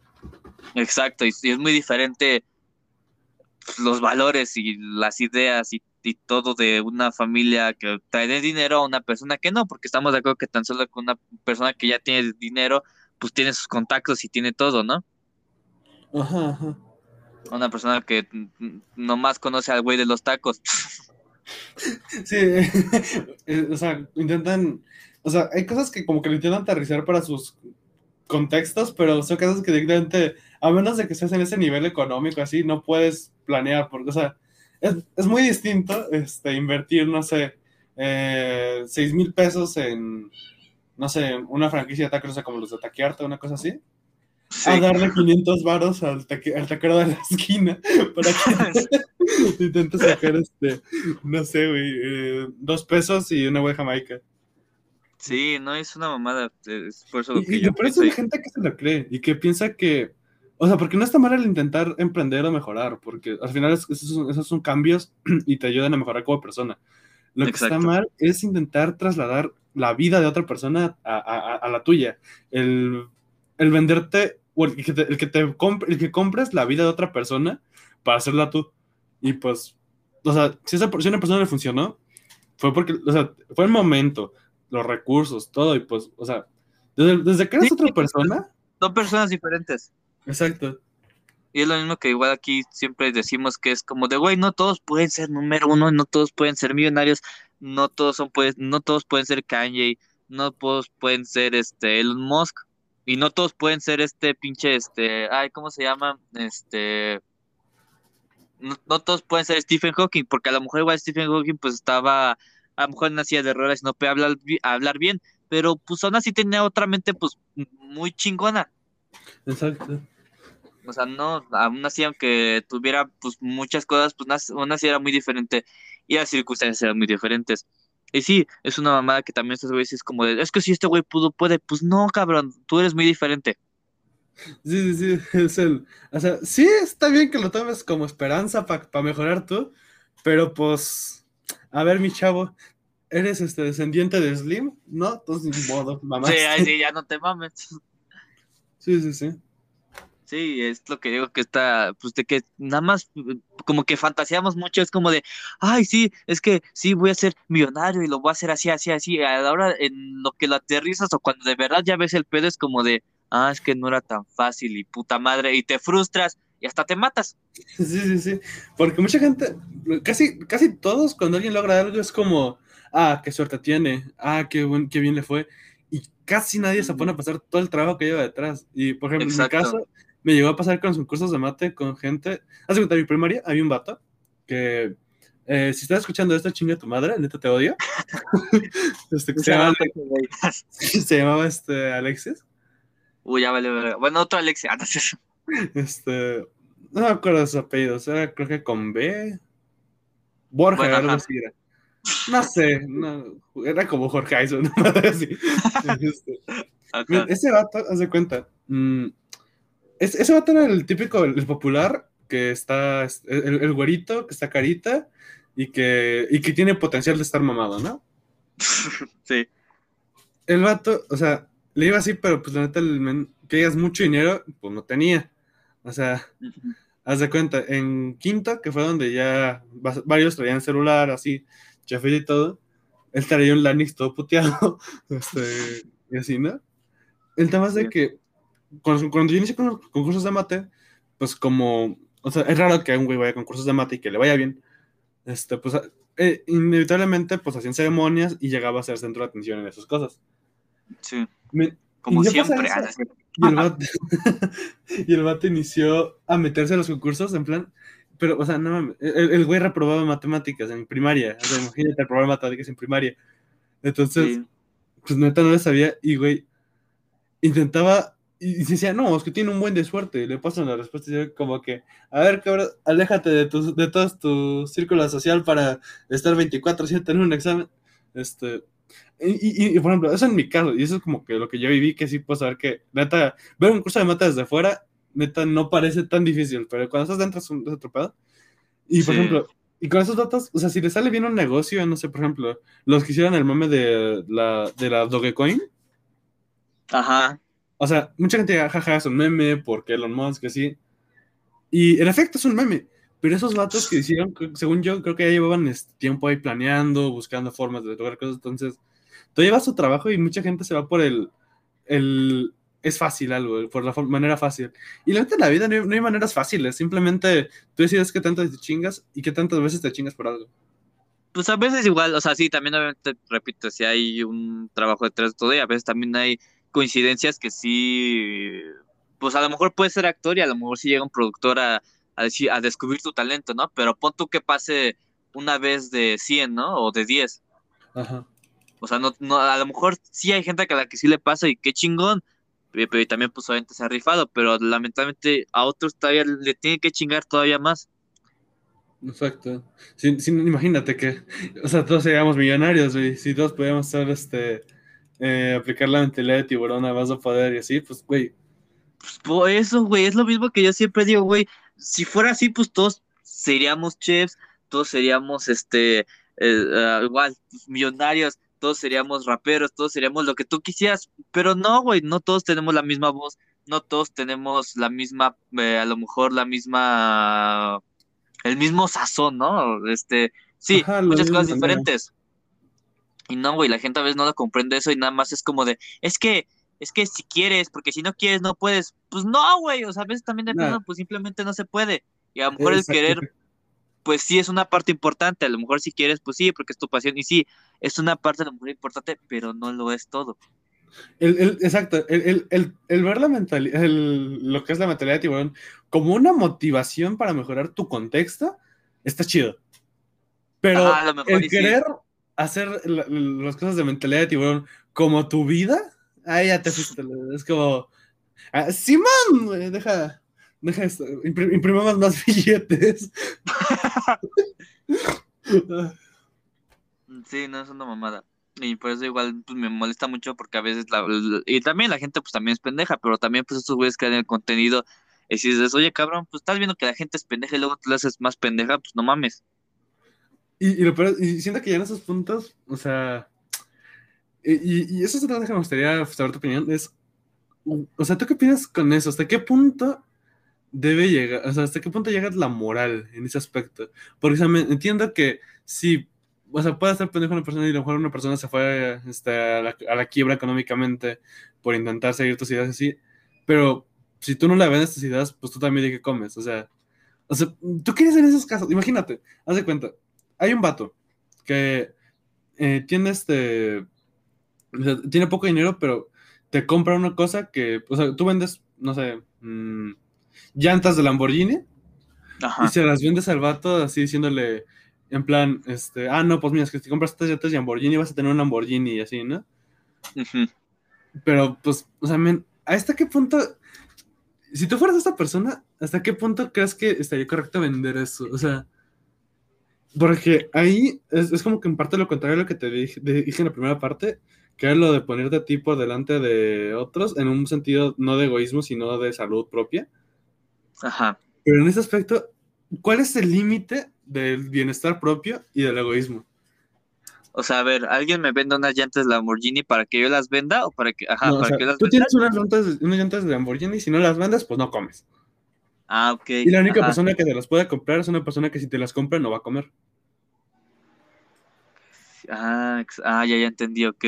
Exacto, y, y es muy diferente los valores y las ideas y, y todo de una familia que trae dinero a una persona que no, porque estamos de acuerdo que tan solo con una persona que ya tiene dinero, pues tiene sus contactos y tiene todo, ¿no? Ajá, ajá. Una persona que nomás conoce al güey de los tacos. Sí, eh, o sea, intentan, o sea, hay cosas que como que lo intentan aterrizar para sus contextos, pero son cosas que directamente, a menos de que estés en ese nivel económico así, no puedes planear, porque, o sea, es, es muy distinto este, invertir, no sé, eh, seis mil pesos en, no sé, una franquicia de o sea, como los de Taquiarte, una cosa así, Sí. a darle 500 varos al, taque- al taquero de la esquina para que intente sacar, este, no sé, güey, eh, dos pesos y una güey jamaica. Sí, no es una mamada, es por eso Y, que y yo por eso hay gente que se lo cree y que piensa que, o sea, porque no está mal el intentar emprender o mejorar, porque al final es- esos, son, esos son cambios y te ayudan a mejorar como persona. Lo que está Exacto. mal es intentar trasladar la vida de otra persona a, a- a- la tuya. El, el venderte, o el que, te, el, que te comp- el que compres la vida de otra persona para hacerla tú. Y pues, o sea, si, esa, si una persona le funcionó, fue porque, o sea, fue el momento, los recursos, todo, y pues, o sea, desde, desde que eres Sí, otra persona, Son personas diferentes. Exacto. Y es lo mismo que igual aquí siempre decimos que es como de, güey, no todos pueden ser número uno, no todos pueden ser millonarios, no todos son pues, no todos pueden ser Kanye, no todos pueden ser este Elon Musk y no todos pueden ser este pinche este, ay, ¿cómo se llama? Este no, no todos pueden ser Stephen Hawking, porque a lo mejor igual Stephen Hawking pues estaba a lo mejor nacía de errores y no puede hablar, hablar bien, pero pues aún así tenía otra mente pues muy chingona. Exacto. O sea, no, aún así, aunque tuviera pues muchas cosas, pues aún así era muy diferente y las circunstancias eran muy diferentes. Y sí, es una mamada que también estos güeyes es como de, es que si este güey pudo, puede, pues no, cabrón, tú eres muy diferente. Sí, sí, sí, es el, o sea, sí está bien que lo tomes como esperanza para mejorar tú, pero pues, a ver, mi chavo, ¿eres este descendiente de Slim? ¿No? Entonces, ni modo, mamá. Sí, ay, sí, ya no te mames. Sí, sí, sí. Sí, es lo que digo que está, pues de que nada más como que fantaseamos mucho, es como de, ay, sí, es que sí, voy a ser millonario y lo voy a hacer así, así, así. A la hora en lo que lo aterrizas o cuando de verdad ya ves el pedo es como de, ah, es que no era tan fácil y puta madre, y te frustras y hasta te matas. Sí, sí, sí. Porque mucha gente, casi, casi todos, cuando alguien logra algo, es como, ah, qué suerte tiene, ah, qué, buen, qué bien le fue. Y casi nadie se pone a pasar todo el trabajo que lleva detrás. Y, por ejemplo, Exacto. en mi caso, me llegó a pasar con los concursos de mate con gente. Hace cuenta, en mi primaria había un vato que, eh, si estás escuchando esto, chinga tu madre, neta te odio. este, se, llamaba, se llamaba este, Alexis. Uy, ya vale, verga. Bueno, otro Alexia. Ah, no sé. Este, no me acuerdo de sus apellidos, era creo que con B. Borja, Bueno, algo así era. No sé, no, era como Jorge Aizo, una madre así. Este, Ajá. ese vato, haz de cuenta. mm, es- ese vato era el típico, el, el popular, que está, es- el, el güerito, que está carita y que, y que tiene potencial de estar mamado, ¿no? Sí. El vato, o sea, le iba así, pero pues la neta, el men- que digas mucho dinero, pues no tenía. O sea, haz de cuenta, en quinto, que fue donde ya varios traían celular, así, chafé y todo, él traía un Lanix todo puteado, este, y así, ¿no? El tema es de que cuando, cuando yo inicié con los concursos de mate, pues como, o sea, es raro que un güey vaya a concursos de mate y que le vaya bien. Este, pues eh, inevitablemente pues hacían ceremonias y llegaba a ser centro de atención en esas cosas. Sí. Me- Como y siempre. ah. Y el, vato, y el vato inició a meterse a los concursos en plan, pero, o sea, no el, el güey reprobaba matemáticas en primaria, o sea, imagínate reprobar matemáticas en primaria. Entonces, Sí. pues neta no le sabía y, güey, intentaba y, decía, no, es que tiene un buen de suerte, y le pasan la respuesta y yo como que, a ver, cabrón, aléjate de, tu, de todo tu círculo social para estar 24-7 en un examen. Este, y, y- y, por ejemplo, eso en mi caso, y eso es como que lo que yo viví, que sí puedo saber que, neta, ver un curso de mata desde fuera, neta, no parece tan difícil, pero cuando estás dentro es un es otro pedo. Y, por Sí. ejemplo, y con esos datos, o sea, si le sale bien un negocio, no sé, por ejemplo, los que hicieron el meme de la, de la Dogecoin, Ajá. O sea, mucha gente diga, jaja, es un meme, porque Elon Musk, así. Y en efecto es un meme, pero esos vatos que hicieron, según yo, creo que ya llevaban este, tiempo ahí planeando, buscando formas de lograr cosas, entonces, tú llevas tu trabajo y mucha gente se va por el, el es fácil algo, por la manera fácil. Y la neta en la vida no hay, no hay maneras fáciles, simplemente tú decides qué tanto te chingas y qué tantas veces te chingas por algo. Pues a veces igual, o sea, sí, también obviamente, repito, si hay un trabajo detrás de todo y a veces también hay coincidencias que sí, pues a lo mejor puede ser actor y a lo mejor sí llega un productor a, a decir, a descubrir tu talento, ¿no? Pero pon tú que pase una vez de 100, ¿no? O de 10. Ajá. O sea, no, no, a lo mejor sí hay gente a la que sí le pasa y qué chingón. Pero, pero también pues obviamente se ha rifado, pero lamentablemente a otros todavía le tiene que chingar todavía más. Exacto. Imagínate que, o sea, todos seríamos millonarios, güey. Si todos pudiéramos hacer este, eh, aplicar la mentalidad de tiburón a más no poder y así, pues, güey. Pues por eso, güey, es lo mismo que yo siempre digo, güey. Si fuera así, pues todos seríamos chefs, todos seríamos, este, eh, ah, igual, pues, millonarios, todos seríamos raperos, todos seríamos lo que tú quisieras. Pero no, güey, no todos tenemos la misma voz, no todos tenemos la misma, eh, a lo mejor la misma, el mismo sazón, ¿no? Este, sí, Ajá, muchas cosas diferentes. Y no, güey, la gente a veces no lo comprende eso y nada más es como de, es que, es que si quieres, porque si no quieres no puedes. Pues no, güey, o sea, a veces también de plano, pues simplemente no se puede. Y a lo mejor el querer, pues sí es una parte importante, a lo mejor si quieres, pues sí, porque es tu pasión y sí, es una parte a lo mejor importante, pero no lo es todo. El, el- exacto, el, el, ver la mentalidad, lo que es la mentalidad de tiburón como una motivación para mejorar tu contexto, está chido. Pero Ajá, el sí. Hacer la- las cosas de mentalidad de tiburón como tu vida, ahí ya te fuiste. Es como, ah, Simón, güey, deja, deja esto, impri- imprimamos más billetes. Sí, no es una mamada. Y por eso igual pues, me molesta mucho porque a veces la- y también la gente pues también es pendeja, pero también pues estos güeyes crean el contenido y si dices, oye cabrón, pues estás viendo que la gente es pendeja y luego tú la haces más pendeja, pues no mames. Y, y lo peor y siento que ya en esos puntos, o sea, y, y- eso es otra cosa que me gustaría saber tu opinión, es, o sea, ¿tú qué opinas con eso? ¿Hasta qué punto debe llegar, o sea, hasta qué punto llega la moral en ese aspecto? Porque, o sea, me- entiendo que si, o sea, puede ser pendejo una persona y a lo mejor una persona se fue este, a, la, a la quiebra económicamente por intentar seguir tus ideas así, pero si tú no le vendes tus ideas, pues tú también de qué comes, o sea, o sea, tú quieres en esos casos, imagínate, haz de cuenta, hay un vato que eh, tiene este, o sea, tiene poco dinero, pero te compra una cosa que, o sea, tú vendes, no sé, mm, llantas de Lamborghini y Ajá. se las vendes al vato así diciéndole, en plan, este, ah, no, pues mira, es que si compras estas llantas de Lamborghini vas a tener un Lamborghini y así, ¿no? Ujú. Pero, pues, o sea, men, ¿hasta qué punto, si tú fueras esta persona, ¿hasta qué punto crees que estaría correcto vender eso? O sea, porque ahí es, es como que en parte lo contrario a lo que te dije, en la primera parte, que era lo de ponerte a ti por delante de otros, en un sentido no de egoísmo, sino de salud propia. Ajá. Pero en ese aspecto, ¿cuál es el límite del bienestar propio y del egoísmo? O sea, a ver, ¿alguien me vende unas llantas Lamborghini para que yo las venda o para que, ajá, No, o para sea, que yo las tú venda? tienes unas llantas, unas llantas de Lamborghini, si no las vendes, pues no comes. Ah, ok. Y la única ajá. persona que te las puede comprar es una persona que si te las compra no va a comer. Ah, ah, ya, ya entendí, ok.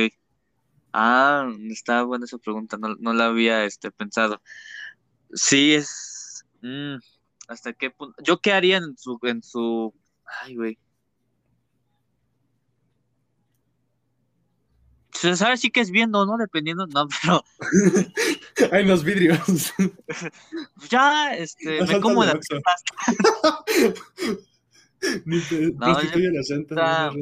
Ah, está buena esa pregunta, no, no la había este, pensado. Sí, es... mm, ¿hasta qué punto? ¿Yo qué haría en su, en su... Ay, güey. Se sabe sí que es viendo, ¿no? Dependiendo, no, pero Ay, los vidrios. ya, este, me como la. Ni te No, la la.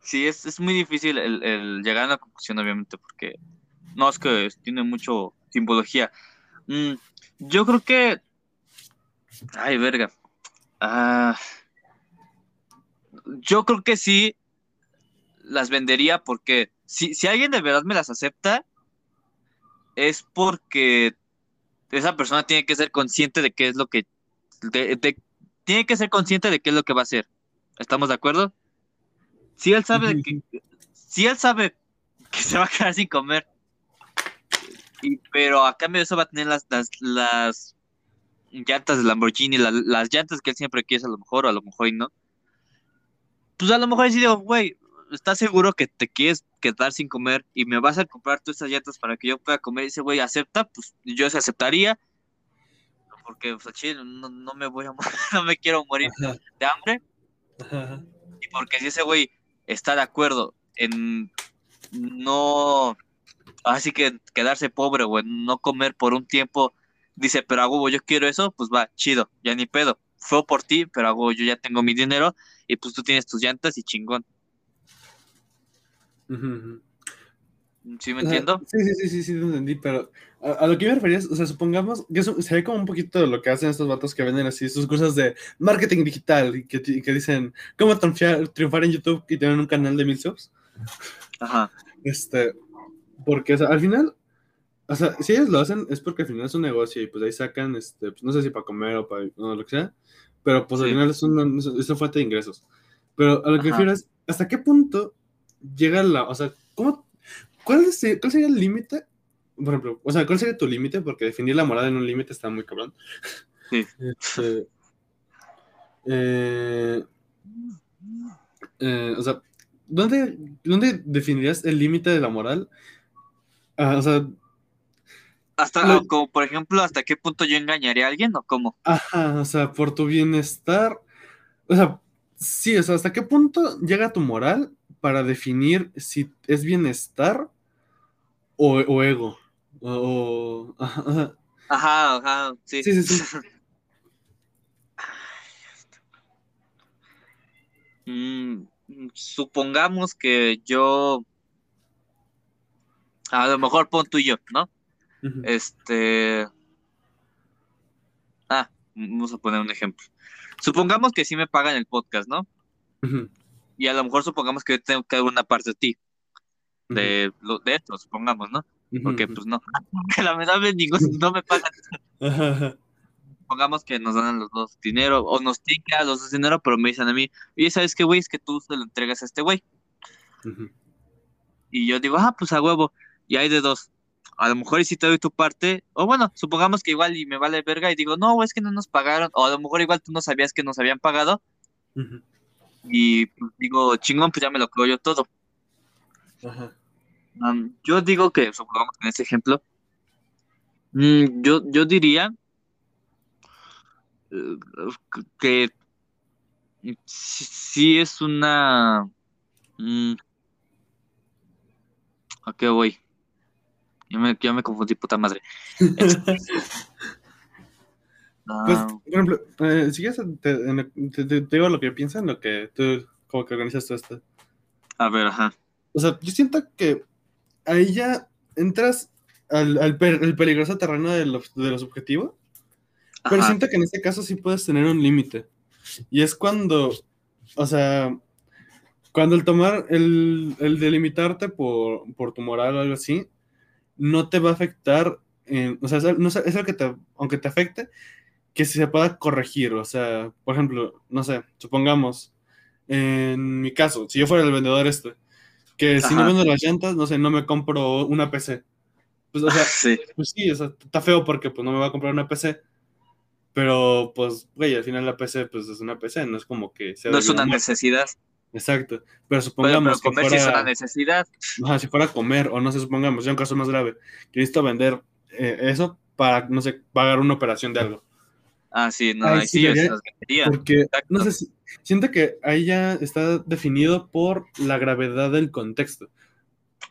Sí, es, es muy difícil el, el llegar a una conclusión, obviamente, porque no es que tiene mucho simbología. Mm, yo creo que. Ay, verga. Ah, yo creo que sí las vendería porque si, si alguien de verdad me las acepta, es porque esa persona tiene que ser consciente de qué es lo que. de- de- tiene que ser consciente de qué es lo que va a hacer. ¿Estamos de acuerdo? Si él sabe que, si él sabe que se va a quedar sin comer, y, pero a cambio de eso va a tener las, las, las llantas de Lamborghini, la- las llantas que él siempre quiere, a lo mejor, o a lo mejor y no. Pues a lo mejor digo, güey, ¿estás seguro que te quieres quedar sin comer y me vas a comprar todas esas llantas para que yo pueda comer? Y ese güey acepta, pues yo se aceptaría. Porque, pues, chile, no, no me voy a morir, no me quiero morir Ajá, de hambre. ajá, Y porque si ese güey está de acuerdo en no, así que quedarse pobre o en no comer por un tiempo, dice, pero hago, yo quiero eso, pues va, chido, ya ni pedo. Fue por ti, pero hago, yo ya tengo mi dinero y pues tú tienes tus llantas y chingón. Ujú, ujú. ¿Sí me O sea, entiendo? Sí, sí, sí, sí, sí, entendí, pero a, a lo que me refería o sea, supongamos que eso se ve como un poquito de lo que hacen estos vatos que venden así sus cosas de marketing digital y que, que dicen cómo triunfar, triunfar en YouTube y tener un canal de mil subs. Ajá. Este, porque o sea, al final, o sea, si ellos lo hacen es porque al final es un negocio y pues ahí sacan, este, pues, no sé si para comer o para o lo que sea, pero pues al Sí. final es una, es una fuente de ingresos. Pero a lo que Ajá. refiero es, ¿hasta qué punto llega la, o sea, cómo, cuál, es- cuál sería el límite? Por ejemplo, o sea, ¿cuál sería tu límite? Porque definir la moral en un límite está muy cabrón. Sí. Este, eh, eh, o sea, ¿dónde, dónde definirías el límite de la moral? Ah, o sea, Hasta, Lo- o como por ejemplo, ¿hasta qué punto yo engañaría a alguien o cómo? ajá, o sea, por tu bienestar. O sea, sí, o sea, ¿hasta qué punto llega tu moral para definir si es bienestar o, o ego? O, ajá, ajá. Sí. Sí, sí, sí. Mm, supongamos que yo, a lo mejor pon tú y yo, ¿no? Este, ah, vamos a poner un ejemplo. Supongamos que sí me pagan el podcast, ¿no? ujú, Y a lo mejor supongamos que yo tengo que dar una parte de ti, de, de esto, supongamos, ¿no? Porque pues no, que lamentablemente ningún, no me pagan. Supongamos que nos dan a los dos dinero, o nos tienen que dar a los dos dinero, pero me dicen a mí, oye, ¿sabes qué, güey? Es que tú se lo entregas a este güey. Y yo digo, ah, pues a huevo. Y hay de dos. A lo mejor y si te doy tu parte, o bueno, supongamos que igual y me vale verga y digo, no, güey, es que no nos pagaron. O a lo mejor igual tú no sabías que nos habían pagado. Y pues, digo, chingón, pues ya me lo creo yo todo. ajá. Yo digo que, supongamos en ese ejemplo, mm, yo, yo diría eh, que sí, sí es una... mm, ¿A qué voy? Yo me, yo me confundí, puta madre. Pues, por ejemplo, eh, si quieres, te, te- te- digo lo que pienso en lo que tú, como que organizas todo esto. a ver, ajá. O sea, yo siento que ahí ya entras al, al per- el peligroso terreno de lo, de lo subjetivo, pero Ajá, siento que en este caso sí puedes tener un límite. Y es cuando, o sea, cuando el tomar, el, el delimitarte por, por tu moral o algo así, no te va a afectar, en- o sea, es, no es algo que te, aunque te afecte, que se pueda corregir. O sea, por ejemplo, no sé, supongamos, en mi caso, si yo fuera el vendedor este, que si no vendo las llantas, no sé, no me compro una PC. Pues, o sea, sí, pues sí, o sea, está feo porque pues no me va a comprar una PC. Pero pues, güey, al final la PC pues es una PC, no es como que sea no es una necesidad. Exacto. Pero Pero, pero supongamos comer que sí es fuera, una necesidad. si fuera a comer, o no sé, supongamos, ya un caso más grave, que necesito vender eh, eso para, no sé, pagar una operación de algo. Ah, sí, no, Ahí ahí sí vendería. Porque, exacto. no sé si, siento que ahí ya está definido por la gravedad del contexto.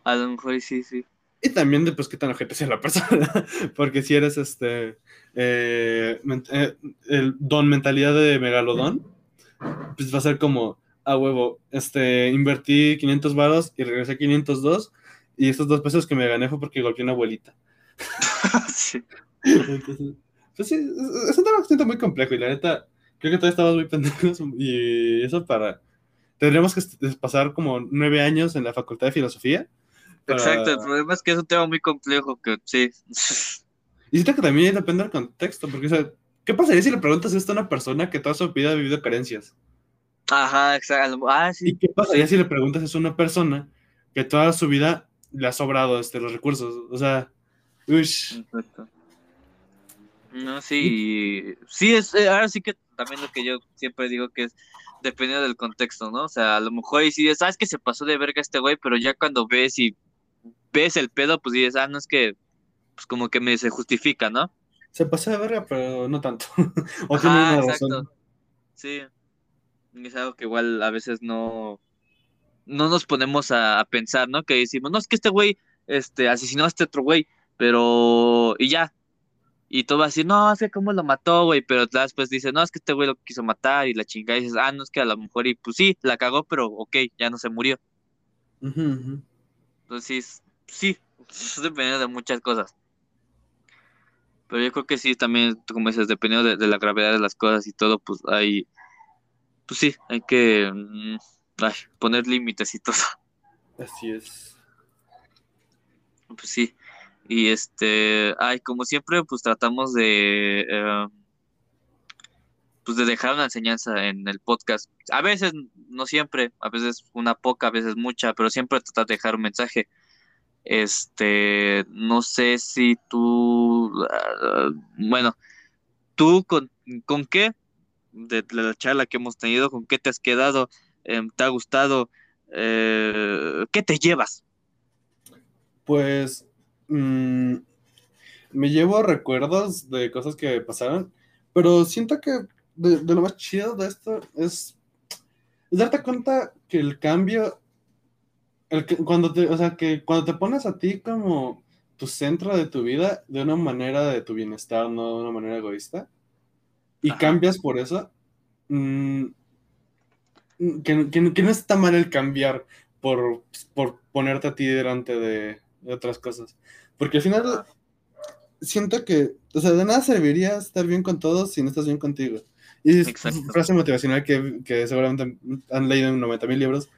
A lo mejor sí, sí. Y también de pues qué tan ojete sea la persona. Porque si eres este eh, eh, el don mentalidad de megalodón, pues va a ser como a huevo, este invertí 500 varos y regresé 502 y estos dos pesos que me gané fue porque golpeé una abuelita. sí. Entonces, pues sí, es, un tema bastante muy complejo y la neta, creo que todavía estamos muy pendejos y eso para... Tendríamos que pasar como nueve años en la Facultad de Filosofía. para- Exacto, el problema es que es un tema muy complejo que sí. Y siento que también depende del contexto, porque, o sea, ¿qué pasaría si le preguntas esto a una persona que toda su vida ha vivido carencias? Ajá, exacto. Ah, ¿Y sí. qué pasaría si le preguntas eso a una persona que toda su vida le ha sobrado este, los recursos? O sea, ush, Exacto. No, sí, sí, es, eh, ahora sí que también lo que yo siempre digo que es dependiendo del contexto, ¿no? O sea, a lo mejor y si dices, sabes que se pasó de verga este güey, pero ya cuando ves y ves el pedo, pues dices, ah, no es que, pues como que me se justifica, ¿no? se pasó de verga, pero no tanto. o tiene Ajá, razón. exacto. Sí. Es algo que igual a veces no, no nos ponemos a, a pensar, ¿no? Que decimos, no, es que este güey este, asesinó a este otro güey, pero. Y ya. Y todo va a decir, no, es que cómo lo mató, güey. Pero después dice, no, es que este güey lo quiso matar y la chingada. Y dices, ah, no, es que a lo mejor, y pues sí, la cagó, pero ok, ya no se murió. Ujú, ujú. Entonces, sí, es dependiendo de muchas cosas. Pero yo creo que sí, también, como dices, dependiendo de, de la gravedad de las cosas y todo, pues hay, pues sí, hay que mm, ay, poner límites y todo. Así es. Pues sí. Y este, ay, como siempre, pues tratamos de, eh, pues de dejar una enseñanza en el podcast. A veces, no siempre, a veces una poca, a veces mucha, pero siempre tratar de dejar un mensaje. Este, no sé si tú, ah, bueno, tú con, con qué de, la charla que hemos tenido, con qué te has quedado, Em, te ha gustado, Eh, qué te llevas. Pues mm, me llevo recuerdos de cosas que pasaron, pero siento que de, de lo más chido de esto es, es darte cuenta que el cambio, el cuando te, o sea, que cuando te pones a ti como tu centro de tu vida de una manera de tu bienestar, no de una manera egoísta, y Ajá. cambias por eso, mm, que, que- que no está mal el cambiar por, por ponerte a ti delante de, de otras cosas. Porque al final siento que, o sea, de nada serviría estar bien con todos si no estás bien contigo. Y es Exacto. frase motivacional que, que seguramente han leído en 90 mil libros.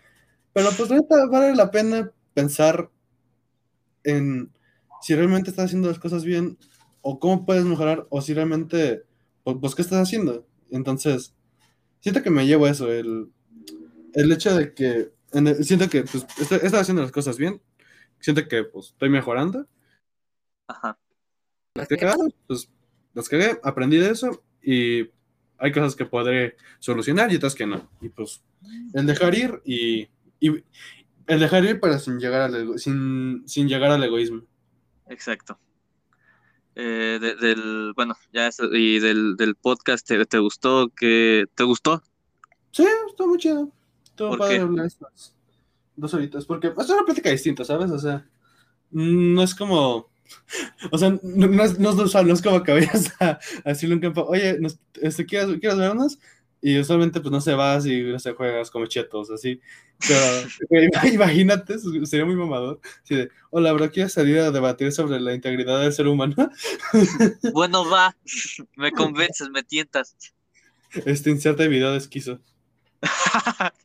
Pero pues neta vale la pena pensar en si realmente estás haciendo las cosas bien o cómo puedes mejorar o si realmente, pues, pues, ¿qué estás haciendo? Entonces, siento que me llevo eso, el, el hecho de que, en el- siento que pues, estoy, estoy haciendo las cosas bien, siento que pues estoy mejorando, Ajá. las que pues las cagué, aprendí de eso y hay cosas que podré solucionar y otras que no. Y pues el dejar ir y, y el dejar ir para sin llegar al, ego- sin, sin llegar al egoísmo. Exacto. Eh, de- del, bueno, ya eso, y del, del podcast, ¿te, te gustó? que ¿Te gustó? Sí, estuvo muy chido. Estuvo ¿Por padre qué? hablar estas dos horitas, porque es una plática distinta, ¿sabes? O sea, no es como, o sea, no, no es, no es no es como que vayas a, a decirle un campo, oye, nos- este, ¿quieres, ¿quieres vernos? Y usualmente, pues, no se vas y, no sé, juegas como chetos, así. Pero, imagínate, sería muy mamador. Así de, hola, bro, ¿quieres salir a debatir sobre la integridad del ser humano? Bueno, va, me convences, me tientas. Este, inserta video de esquizo.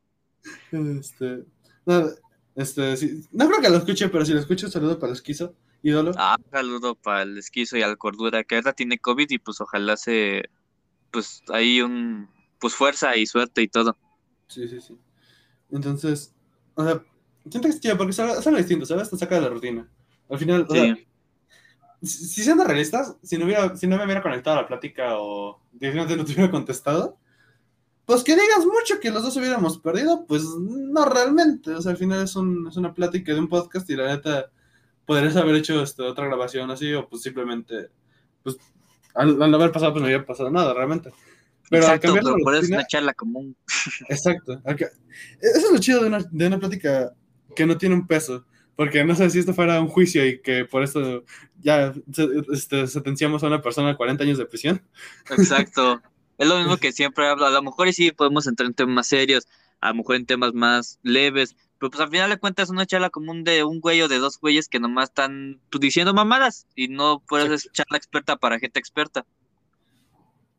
Este, no, este, sí, no creo que lo escuche, pero si lo escucho, saludo para esquizo, ídolo. Ah, un saludo para el esquizo y al cordura, que ahora tiene COVID y pues ojalá se, pues ahí un, pues fuerza y suerte y todo. Sí, sí, sí. Entonces, o sea, siento que es chido porque es algo, distinto, ¿sabes? Te saca de la rutina. Al final, o sea, Sí, si siendo realistas, si no, hubiera, si no me hubiera conectado a la plática o definitivamente no te hubiera contestado, pues que digas mucho que los dos hubiéramos perdido, pues no realmente. O sea, al final es, un, es una plática de un podcast y la neta podrías haber hecho este, otra grabación así o pues simplemente, pues al, al no haber pasado, pues no hubiera pasado nada realmente. Pero al Exacto, cambiar la pero por eso es rutina- una charla común. Exacto. al Eso es lo chido de una, de una plática que no tiene un peso. Porque no sé si esto fuera un juicio y que por esto ya este, sentenciamos a una persona a 40 años de prisión. Exacto. Es lo mismo que siempre hablo. A lo mejor sí podemos entrar en temas serios, a lo mejor en temas más leves, pero pues al final de cuentas es una charla común de un güey o de dos güeyes que nomás están pues, diciendo mamadas y no por eso es charla experta para gente experta.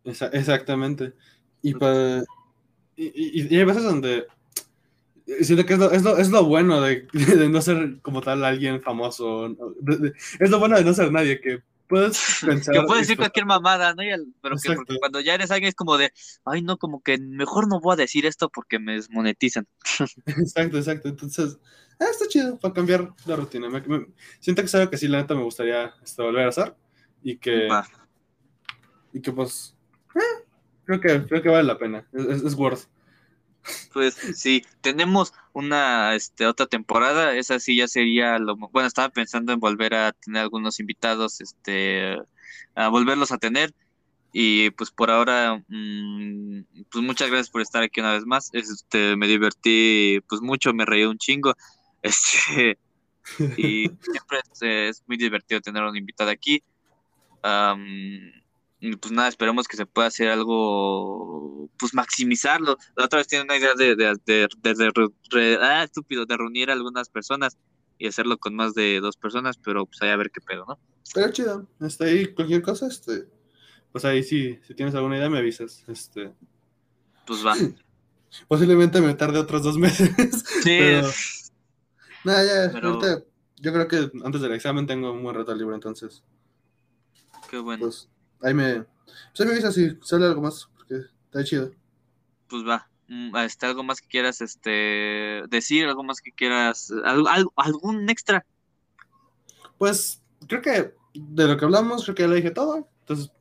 Esa- exactamente. Y, pa- y, y- y hay veces donde siento que es lo, es lo, es lo bueno de, de no ser como tal alguien famoso. es lo bueno de no ser nadie, que puedes pensar. Que puedes decir cualquier mamada, ¿no? El- pero que porque cuando ya eres alguien es como de, ay no, como que mejor no voy a decir esto porque me desmonetizan. Exacto, exacto. Entonces, ah, está chido para cambiar la rutina. Me- me- siento que es algo que sí, la neta, me gustaría este, volver a hacer. Y que, Va. y que pues, eh, creo, que, creo que vale la pena. Es, es, es worth. Pues sí, tenemos una este, otra temporada, esa sí ya sería lo... Bueno, estaba pensando en volver a tener algunos invitados, este, a volverlos a tener. Y pues por ahora, mm, pues muchas gracias por estar aquí una vez más. Este, me divertí pues mucho, me reí un chingo. Este, y siempre es, es muy divertido tener un invitado aquí. Am, y pues nada, esperemos que se pueda hacer algo, pues maximizarlo. La otra vez tiene una idea de, de, de, de- ah, estúpido, de reunir a algunas personas y hacerlo con más de dos personas, pero pues ahí a ver qué pedo, ¿no? Pero chido. Este, ahí cualquier cosa, este, pues ahí sí, si tienes alguna idea me avisas. Este, Pues va. posiblemente me tarde otros dos meses. Sí, Pero- Nada, ya, Pero- ahorita yo creo que antes del examen tengo un buen rato libre, entonces, qué bueno. pues, ahí me, pues ahí me avisas si sale algo más, porque está chido. Pues va. Este, algo más que quieras este decir, algo más que quieras, al- al- algún extra. Pues, creo que de lo que hablamos, creo que ya le dije todo, entonces,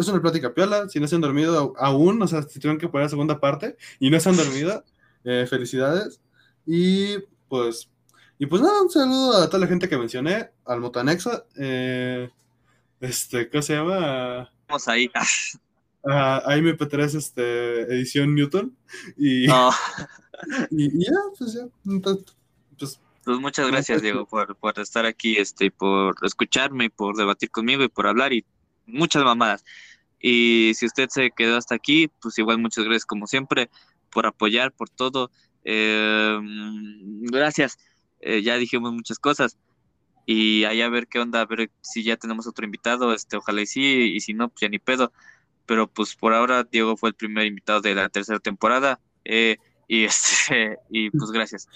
es una plática piola, si no se han dormido aún, o sea, si tuvieron que poner la segunda parte y no se han dormido, eh, felicidades, y pues, y pues nada, un saludo a toda la gente que mencioné, al Motanexo, eh, este, ¿cómo se llama? Vamos ahí. a, a MP3 este, edición Newton y, No, y- y ya, pues ya. Entonces, pues, pues muchas gracias, Diego, por, por estar aquí, este, y por escucharme, y por debatir conmigo y por hablar y muchas mamadas. Y si usted se quedó hasta aquí, pues igual muchas gracias como siempre por apoyar, por todo. Eh, mm, gracias. Eh, ya dijimos muchas cosas. Y ahí a ver qué onda, a ver si ya tenemos otro invitado, este, ojalá y sí, y si no, pues ya ni pedo. Pero pues por ahora Diego fue el primer invitado de la tercera temporada. eh, y este, y pues gracias.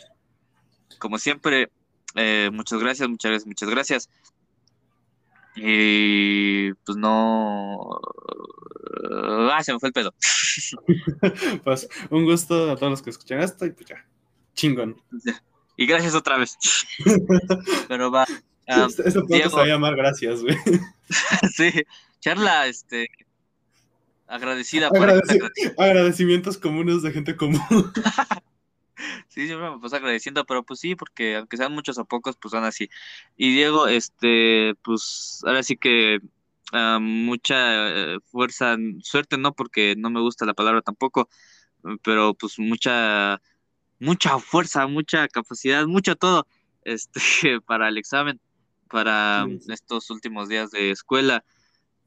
Como siempre, eh, muchas gracias, muchas gracias, muchas gracias. Y pues no. Ah, se me fue el pedo. pues un gusto a todos los que escuchan esto y pues ya. Chingón. Y gracias otra vez. Pero va. podcast Diego. se llamar Gracias, güey. sí, charla, este. Agradecida por Agradeci- agradecimientos comunes de gente común. Sí, siempre me pasa agradeciendo, pero pues sí, porque aunque sean muchos o pocos, pues son así. Y Diego, este, pues ahora sí que ah, mucha eh, fuerza, suerte no, porque no me gusta la palabra tampoco, pero pues mucha, mucha fuerza, mucha capacidad, mucho todo, este, para el examen, para Sí, sí. estos últimos días de escuela.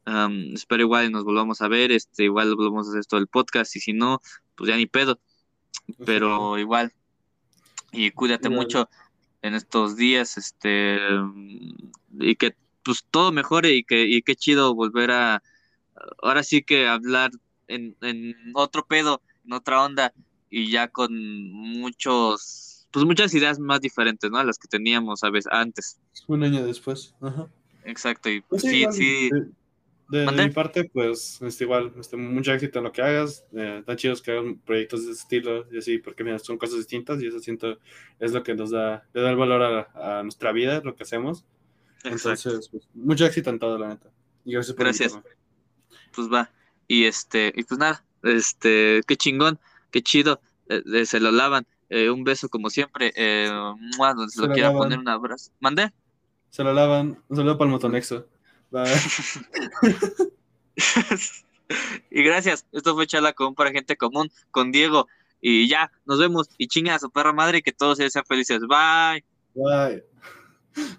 Am, espero igual nos volvamos a ver, este, igual volvamos a hacer esto del podcast, y si no, pues ya ni pedo pero igual. Y cuídate Igual. mucho en estos días, este, y que pues todo mejore y que y qué chido volver a ahora sí que hablar en, en otro pedo, en otra onda y ya con muchos pues muchas ideas más diferentes, ¿no? A las que teníamos, ¿sabes? Antes. Un año después. Ajá. Exacto, y Pues sí, sí, De, de- de mi parte, pues, este, igual, este, mucho éxito en lo que hagas. Eh, tan chidos que hagas proyectos de ese estilo y así, porque mira, son cosas distintas y eso siento es lo que nos da, le da el valor a, a nuestra vida, lo que hacemos. exacto. Entonces, pues, mucho éxito en todo, la neta. Y gracias por Gracias. pues va. Y este, y pues nada, este, qué chingón, qué chido, eh, eh, se lo lavan. Eh, un beso como siempre, eh, ¡mua! donde se Se lo lo quiera lavan. poner un abrazo. ¿Mandé? Se lo lavan. Un saludo para el motonexo. Bye. Y gracias. Esto fue charla común para gente común con Diego. Y ya, nos vemos. Y chinga a su perra madre y que todos sean felices. Bye. Bye.